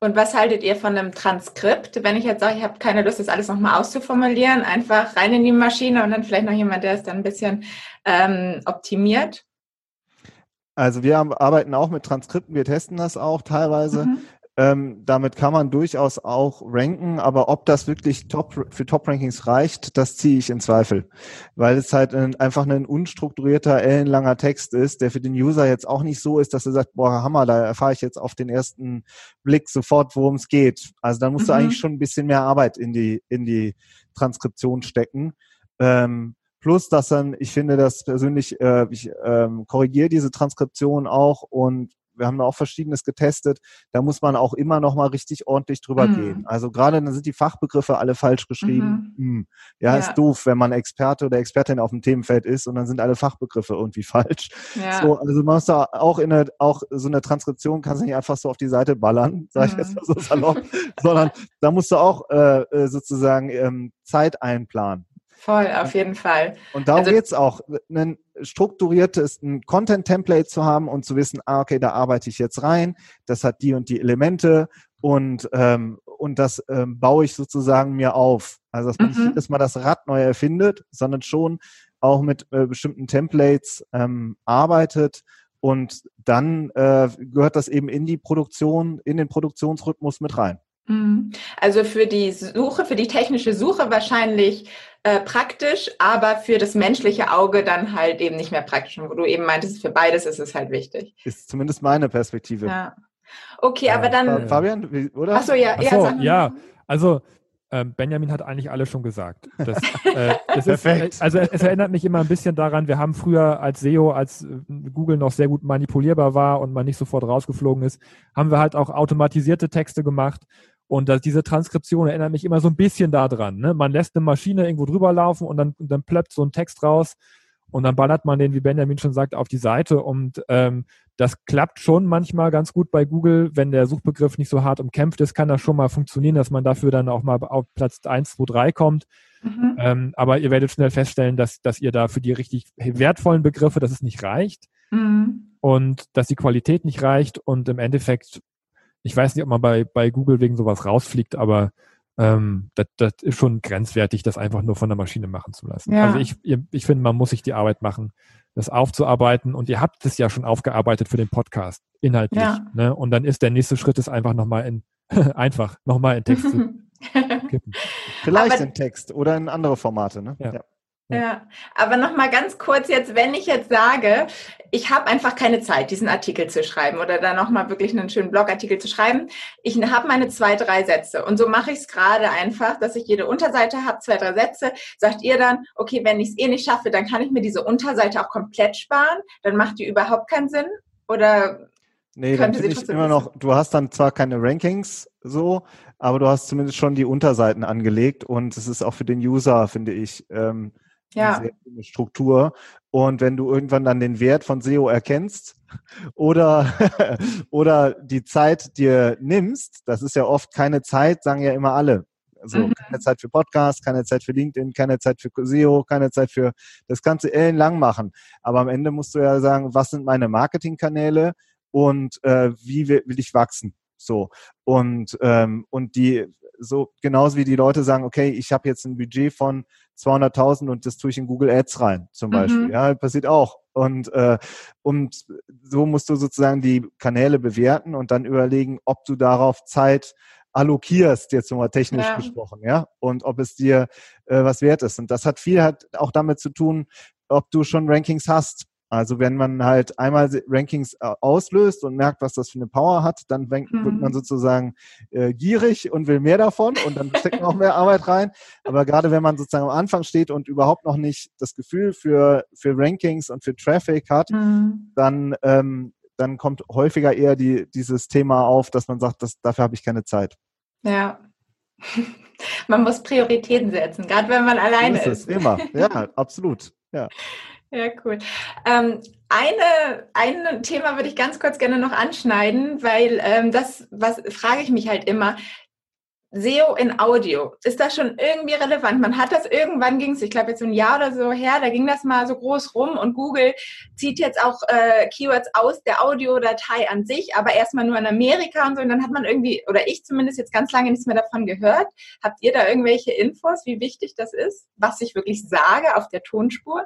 Und was haltet ihr von einem Transkript? Wenn ich jetzt sage, ich habe keine Lust, das alles nochmal auszuformulieren, einfach rein in die Maschine und dann vielleicht noch jemand, der es dann ein bisschen ähm, optimiert? Also wir arbeiten auch mit Transkripten, wir testen das auch teilweise. Mhm. Ähm, damit kann man durchaus auch ranken, aber ob das wirklich top, für Top-Rankings reicht, das ziehe ich in Zweifel. Weil es halt ein, einfach ein unstrukturierter, ellenlanger Text ist, der für den User jetzt auch nicht so ist, dass er sagt, boah, Hammer, da erfahre ich jetzt auf den ersten Blick sofort, worum es geht. Also da musst mhm. du eigentlich schon ein bisschen mehr Arbeit in die, in die Transkription stecken. Ähm, Plus, dass dann, ich finde das persönlich, äh, ich ähm, korrigiere diese Transkription auch und wir haben da auch Verschiedenes getestet. Da muss man auch immer noch mal richtig ordentlich drüber mhm. gehen. Also gerade dann sind die Fachbegriffe alle falsch geschrieben. Mhm. Hm. Ja, ja, ist doof, wenn man Experte oder Expertin auf dem Themenfeld ist und dann sind alle Fachbegriffe irgendwie falsch. Ja. So, also man muss da auch in eine, auch so eine Transkription kannst du nicht einfach so auf die Seite ballern, sage ich mhm. jetzt mal so salopp, sondern da musst du auch äh, äh sozusagen ähm, Zeit einplanen. Voll, auf jeden Fall. Und darum also, geht's auch, ein strukturiertes ein Content-Template zu haben und zu wissen, ah, okay, da arbeite ich jetzt rein, das hat die und die Elemente und, ähm, und das ähm, baue ich sozusagen mir auf. Also, dass man mhm. nicht jedes Mal das Rad neu erfindet, sondern schon auch mit äh, bestimmten Templates ähm, arbeitet und dann äh, gehört das eben in die Produktion, in den Produktionsrhythmus mit rein. Mhm. Also für die Suche, für die technische Suche wahrscheinlich äh, praktisch, aber für das menschliche Auge dann halt eben nicht mehr praktisch. Und wo du eben meintest, für beides ist es halt wichtig. Ist zumindest meine Perspektive. Ja. Okay, ja, aber dann. Fabian, oder? Achso, ja, Ach so, ja, ja. Also ähm, Benjamin hat eigentlich alles schon gesagt. Das, äh, das Perfekt. Ist, also es erinnert mich immer ein bisschen daran, wir haben früher als SEO, als äh, Google noch sehr gut manipulierbar war und man nicht sofort rausgeflogen ist, haben wir halt auch automatisierte Texte gemacht und das, diese Transkription erinnert mich immer so ein bisschen daran. Ne? Man lässt eine Maschine irgendwo drüber laufen und dann, dann plöppt so ein Text raus und dann ballert man den, wie Benjamin schon sagt, auf die Seite. Und ähm, das klappt schon manchmal ganz gut bei Google. Wenn der Suchbegriff nicht so hart umkämpft ist, kann das schon mal funktionieren, dass man dafür dann auch mal auf Platz 1, 2, 3 kommt. Mhm. Ähm, aber ihr werdet schnell feststellen, dass, dass ihr da für die richtig wertvollen Begriffe, dass es nicht reicht. Mhm. Und dass die Qualität nicht reicht und im Endeffekt ich weiß nicht, ob man bei, bei Google wegen sowas rausfliegt, aber ähm, das, das ist schon grenzwertig, das einfach nur von der Maschine machen zu lassen. Ja. Also ich, ich finde, man muss sich die Arbeit machen, das aufzuarbeiten. Und ihr habt es ja schon aufgearbeitet für den Podcast, inhaltlich. Ja. Ne? Und dann ist der nächste Schritt, ist einfach nochmal in, einfach nochmal in Text zu kippen. Vielleicht aber, in Text oder in andere Formate. Ne? Ja. ja. Ja, aber noch mal ganz kurz jetzt, wenn ich jetzt sage, ich habe einfach keine Zeit, diesen Artikel zu schreiben oder da noch mal wirklich einen schönen Blogartikel zu schreiben. Ich habe meine zwei, drei Sätze und so mache ich es gerade einfach, dass ich jede Unterseite habe, zwei, drei Sätze. Sagt ihr dann, okay, wenn ich es eh nicht schaffe, dann kann ich mir diese Unterseite auch komplett sparen. Dann macht die überhaupt keinen Sinn oder Nee, dann finde ich immer noch, du hast dann zwar keine Rankings so, aber du hast zumindest schon die Unterseiten angelegt und es ist auch für den User, finde ich, ähm, ja. eine sehr Struktur. Und wenn du irgendwann dann den Wert von SEO erkennst oder, oder die Zeit dir nimmst, das ist ja oft keine Zeit, sagen ja immer alle. Also mhm. keine Zeit für Podcast, keine Zeit für LinkedIn, keine Zeit für SEO, keine Zeit für das ganze ellenlang machen. Aber am Ende musst du ja sagen, was sind meine Marketingkanäle und äh, wie will, will ich wachsen? So und ähm, und die so genauso wie die Leute sagen, okay, ich habe jetzt ein Budget von 200.000 und das tue ich in Google Ads rein, zum mhm. Beispiel. Ja, passiert auch. Und, äh, und so musst du sozusagen die Kanäle bewerten und dann überlegen, ob du darauf Zeit allokierst, jetzt nochmal technisch ja. gesprochen, ja, und ob es dir äh, was wert ist. Und das hat viel halt auch damit zu tun, ob du schon Rankings hast. Also wenn man halt einmal Rankings äh, auslöst und merkt, was das für eine Power hat, dann wird man mhm. sozusagen äh, gierig und will mehr davon und dann steckt man auch mehr Arbeit rein. Aber gerade wenn man sozusagen am Anfang steht und überhaupt noch nicht das Gefühl für, für Rankings und für Traffic hat, mhm. dann, ähm, dann kommt häufiger eher die, dieses Thema auf, dass man sagt, das, dafür habe ich keine Zeit. Ja. Man muss Prioritäten setzen, gerade wenn man alleine ist. ist. Immer, ja, absolut. Ja. Ja, cool. Ähm, eine, ein Thema würde ich ganz kurz gerne noch anschneiden, weil ähm, das, was frage ich mich halt immer, SEO in Audio, ist das schon irgendwie relevant? Man hat das irgendwann ging es, ich glaube jetzt so ein Jahr oder so her, da ging das mal so groß rum und Google zieht jetzt auch äh, Keywords aus der Audiodatei an sich, aber erstmal nur in Amerika und so und dann hat man irgendwie, oder ich zumindest jetzt ganz lange nichts mehr davon gehört. Habt ihr da irgendwelche Infos, wie wichtig das ist, was ich wirklich sage auf der Tonspur?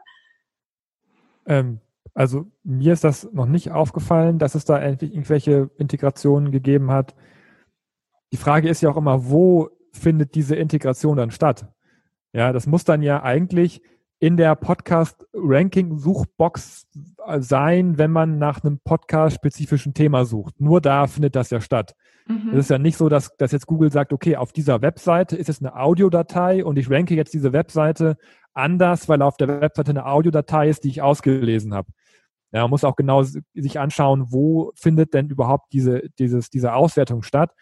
Ähm, also mir ist das noch nicht aufgefallen, dass es da irgendwelche Integrationen gegeben hat. die Frage ist ja auch immer, wo findet diese Integration dann statt? Ja, das muss dann ja eigentlich in der Podcast-Ranking-Suchbox sein, wenn man nach einem Podcast-spezifischen Thema sucht. Nur da findet das ja statt. Mhm. Es ist ja nicht so, dass, dass jetzt Google sagt, okay, auf dieser Webseite ist es eine Audiodatei und ich ranke jetzt diese Webseite anders, weil auf der Webseite eine Audiodatei ist, die ich ausgelesen habe. Ja, man muss auch genau sich anschauen, wo findet denn überhaupt diese, dieses, diese Auswertung statt.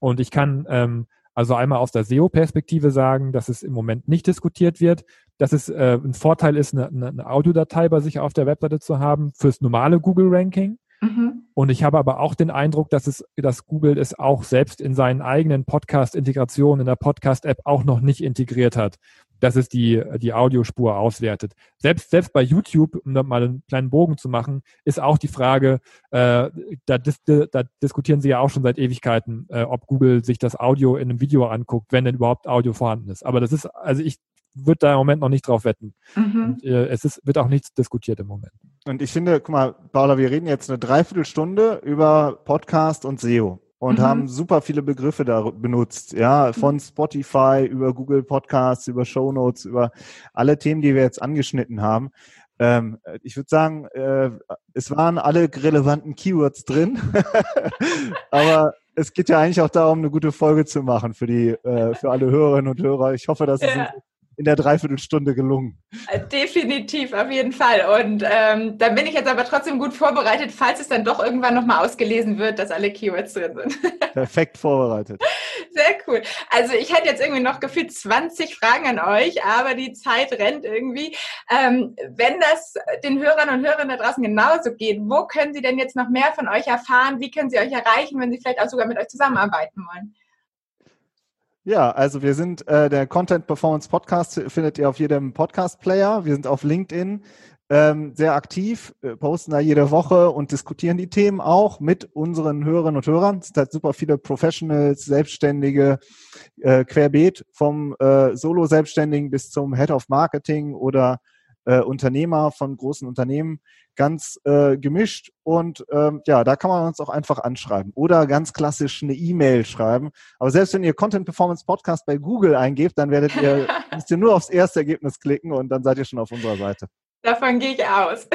Und ich kann ähm, also einmal aus der SEO-Perspektive sagen, dass es im Moment nicht diskutiert wird, dass es äh, ein Vorteil ist, eine, eine Audiodatei bei sich auf der Webseite zu haben fürs normale Google-Ranking. Mhm. Und ich habe aber auch den Eindruck, dass es, dass Google es auch selbst in seinen eigenen Podcast-Integrationen in der Podcast-App auch noch nicht integriert hat dass es die, die Audiospur auswertet. Selbst, selbst bei YouTube, um da mal einen kleinen Bogen zu machen, ist auch die Frage, äh, da, dis, da diskutieren sie ja auch schon seit Ewigkeiten, äh, ob Google sich das Audio in einem Video anguckt, wenn denn überhaupt Audio vorhanden ist. Aber das ist, also ich würde da im Moment noch nicht drauf wetten. Mhm. Und, äh, es ist, wird auch nichts diskutiert im Moment. Und ich finde, guck mal, Paula, wir reden jetzt eine Dreiviertelstunde über Podcast und SEO und mhm. haben super viele Begriffe da benutzt, ja, von. Spotify über Google Podcasts, über Show Notes, über alle Themen, die wir jetzt angeschnitten haben. Ähm, ich würde sagen, äh, es waren alle relevanten Keywords drin, aber es geht ja eigentlich auch darum, eine gute Folge zu machen für die, äh, für alle Hörerinnen und Hörer. Ich hoffe, dass es ja in der Dreiviertelstunde gelungen. Äh, definitiv, auf jeden Fall. Und ähm, da bin ich jetzt aber trotzdem gut vorbereitet, falls es dann doch irgendwann nochmal ausgelesen wird, dass alle Keywords drin sind. Perfekt vorbereitet. Sehr cool. Also ich hätte jetzt irgendwie noch gefühlt 20 Fragen an euch, aber die Zeit rennt irgendwie. Ähm, wenn das den Hörern und Hörern da draußen genauso geht, wo können sie denn jetzt noch mehr von euch erfahren? Wie können sie euch erreichen, wenn sie vielleicht auch sogar mit euch zusammenarbeiten wollen? Ja, also wir sind äh, der Content Performance Podcast findet ihr auf jedem Podcast Player. Wir sind auf LinkedIn ähm, sehr aktiv, äh, posten da jede Woche und diskutieren die Themen auch mit unseren Hörerinnen und Hörern. Es sind halt super viele Professionals, Selbstständige, äh, querbeet vom äh, Solo-Selbstständigen bis zum Head of Marketing oder äh, Unternehmer von großen Unternehmen ganz äh, gemischt und ähm, ja, da kann man uns auch einfach anschreiben oder ganz klassisch eine E-Mail schreiben. Aber selbst wenn ihr Content Performance Podcast bei Google eingebt, dann werdet ihr, müsst ihr nur aufs erste Ergebnis klicken und dann seid ihr schon auf unserer Seite. Davon gehe ich aus.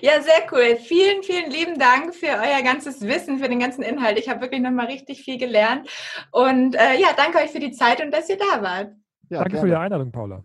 Ja, sehr cool. Vielen, vielen lieben Dank für euer ganzes Wissen, für den ganzen Inhalt. Ich habe wirklich nochmal richtig viel gelernt. Und äh, ja, danke euch für die Zeit und dass ihr da wart. Ja, danke gerne. für die Einladung, Paula.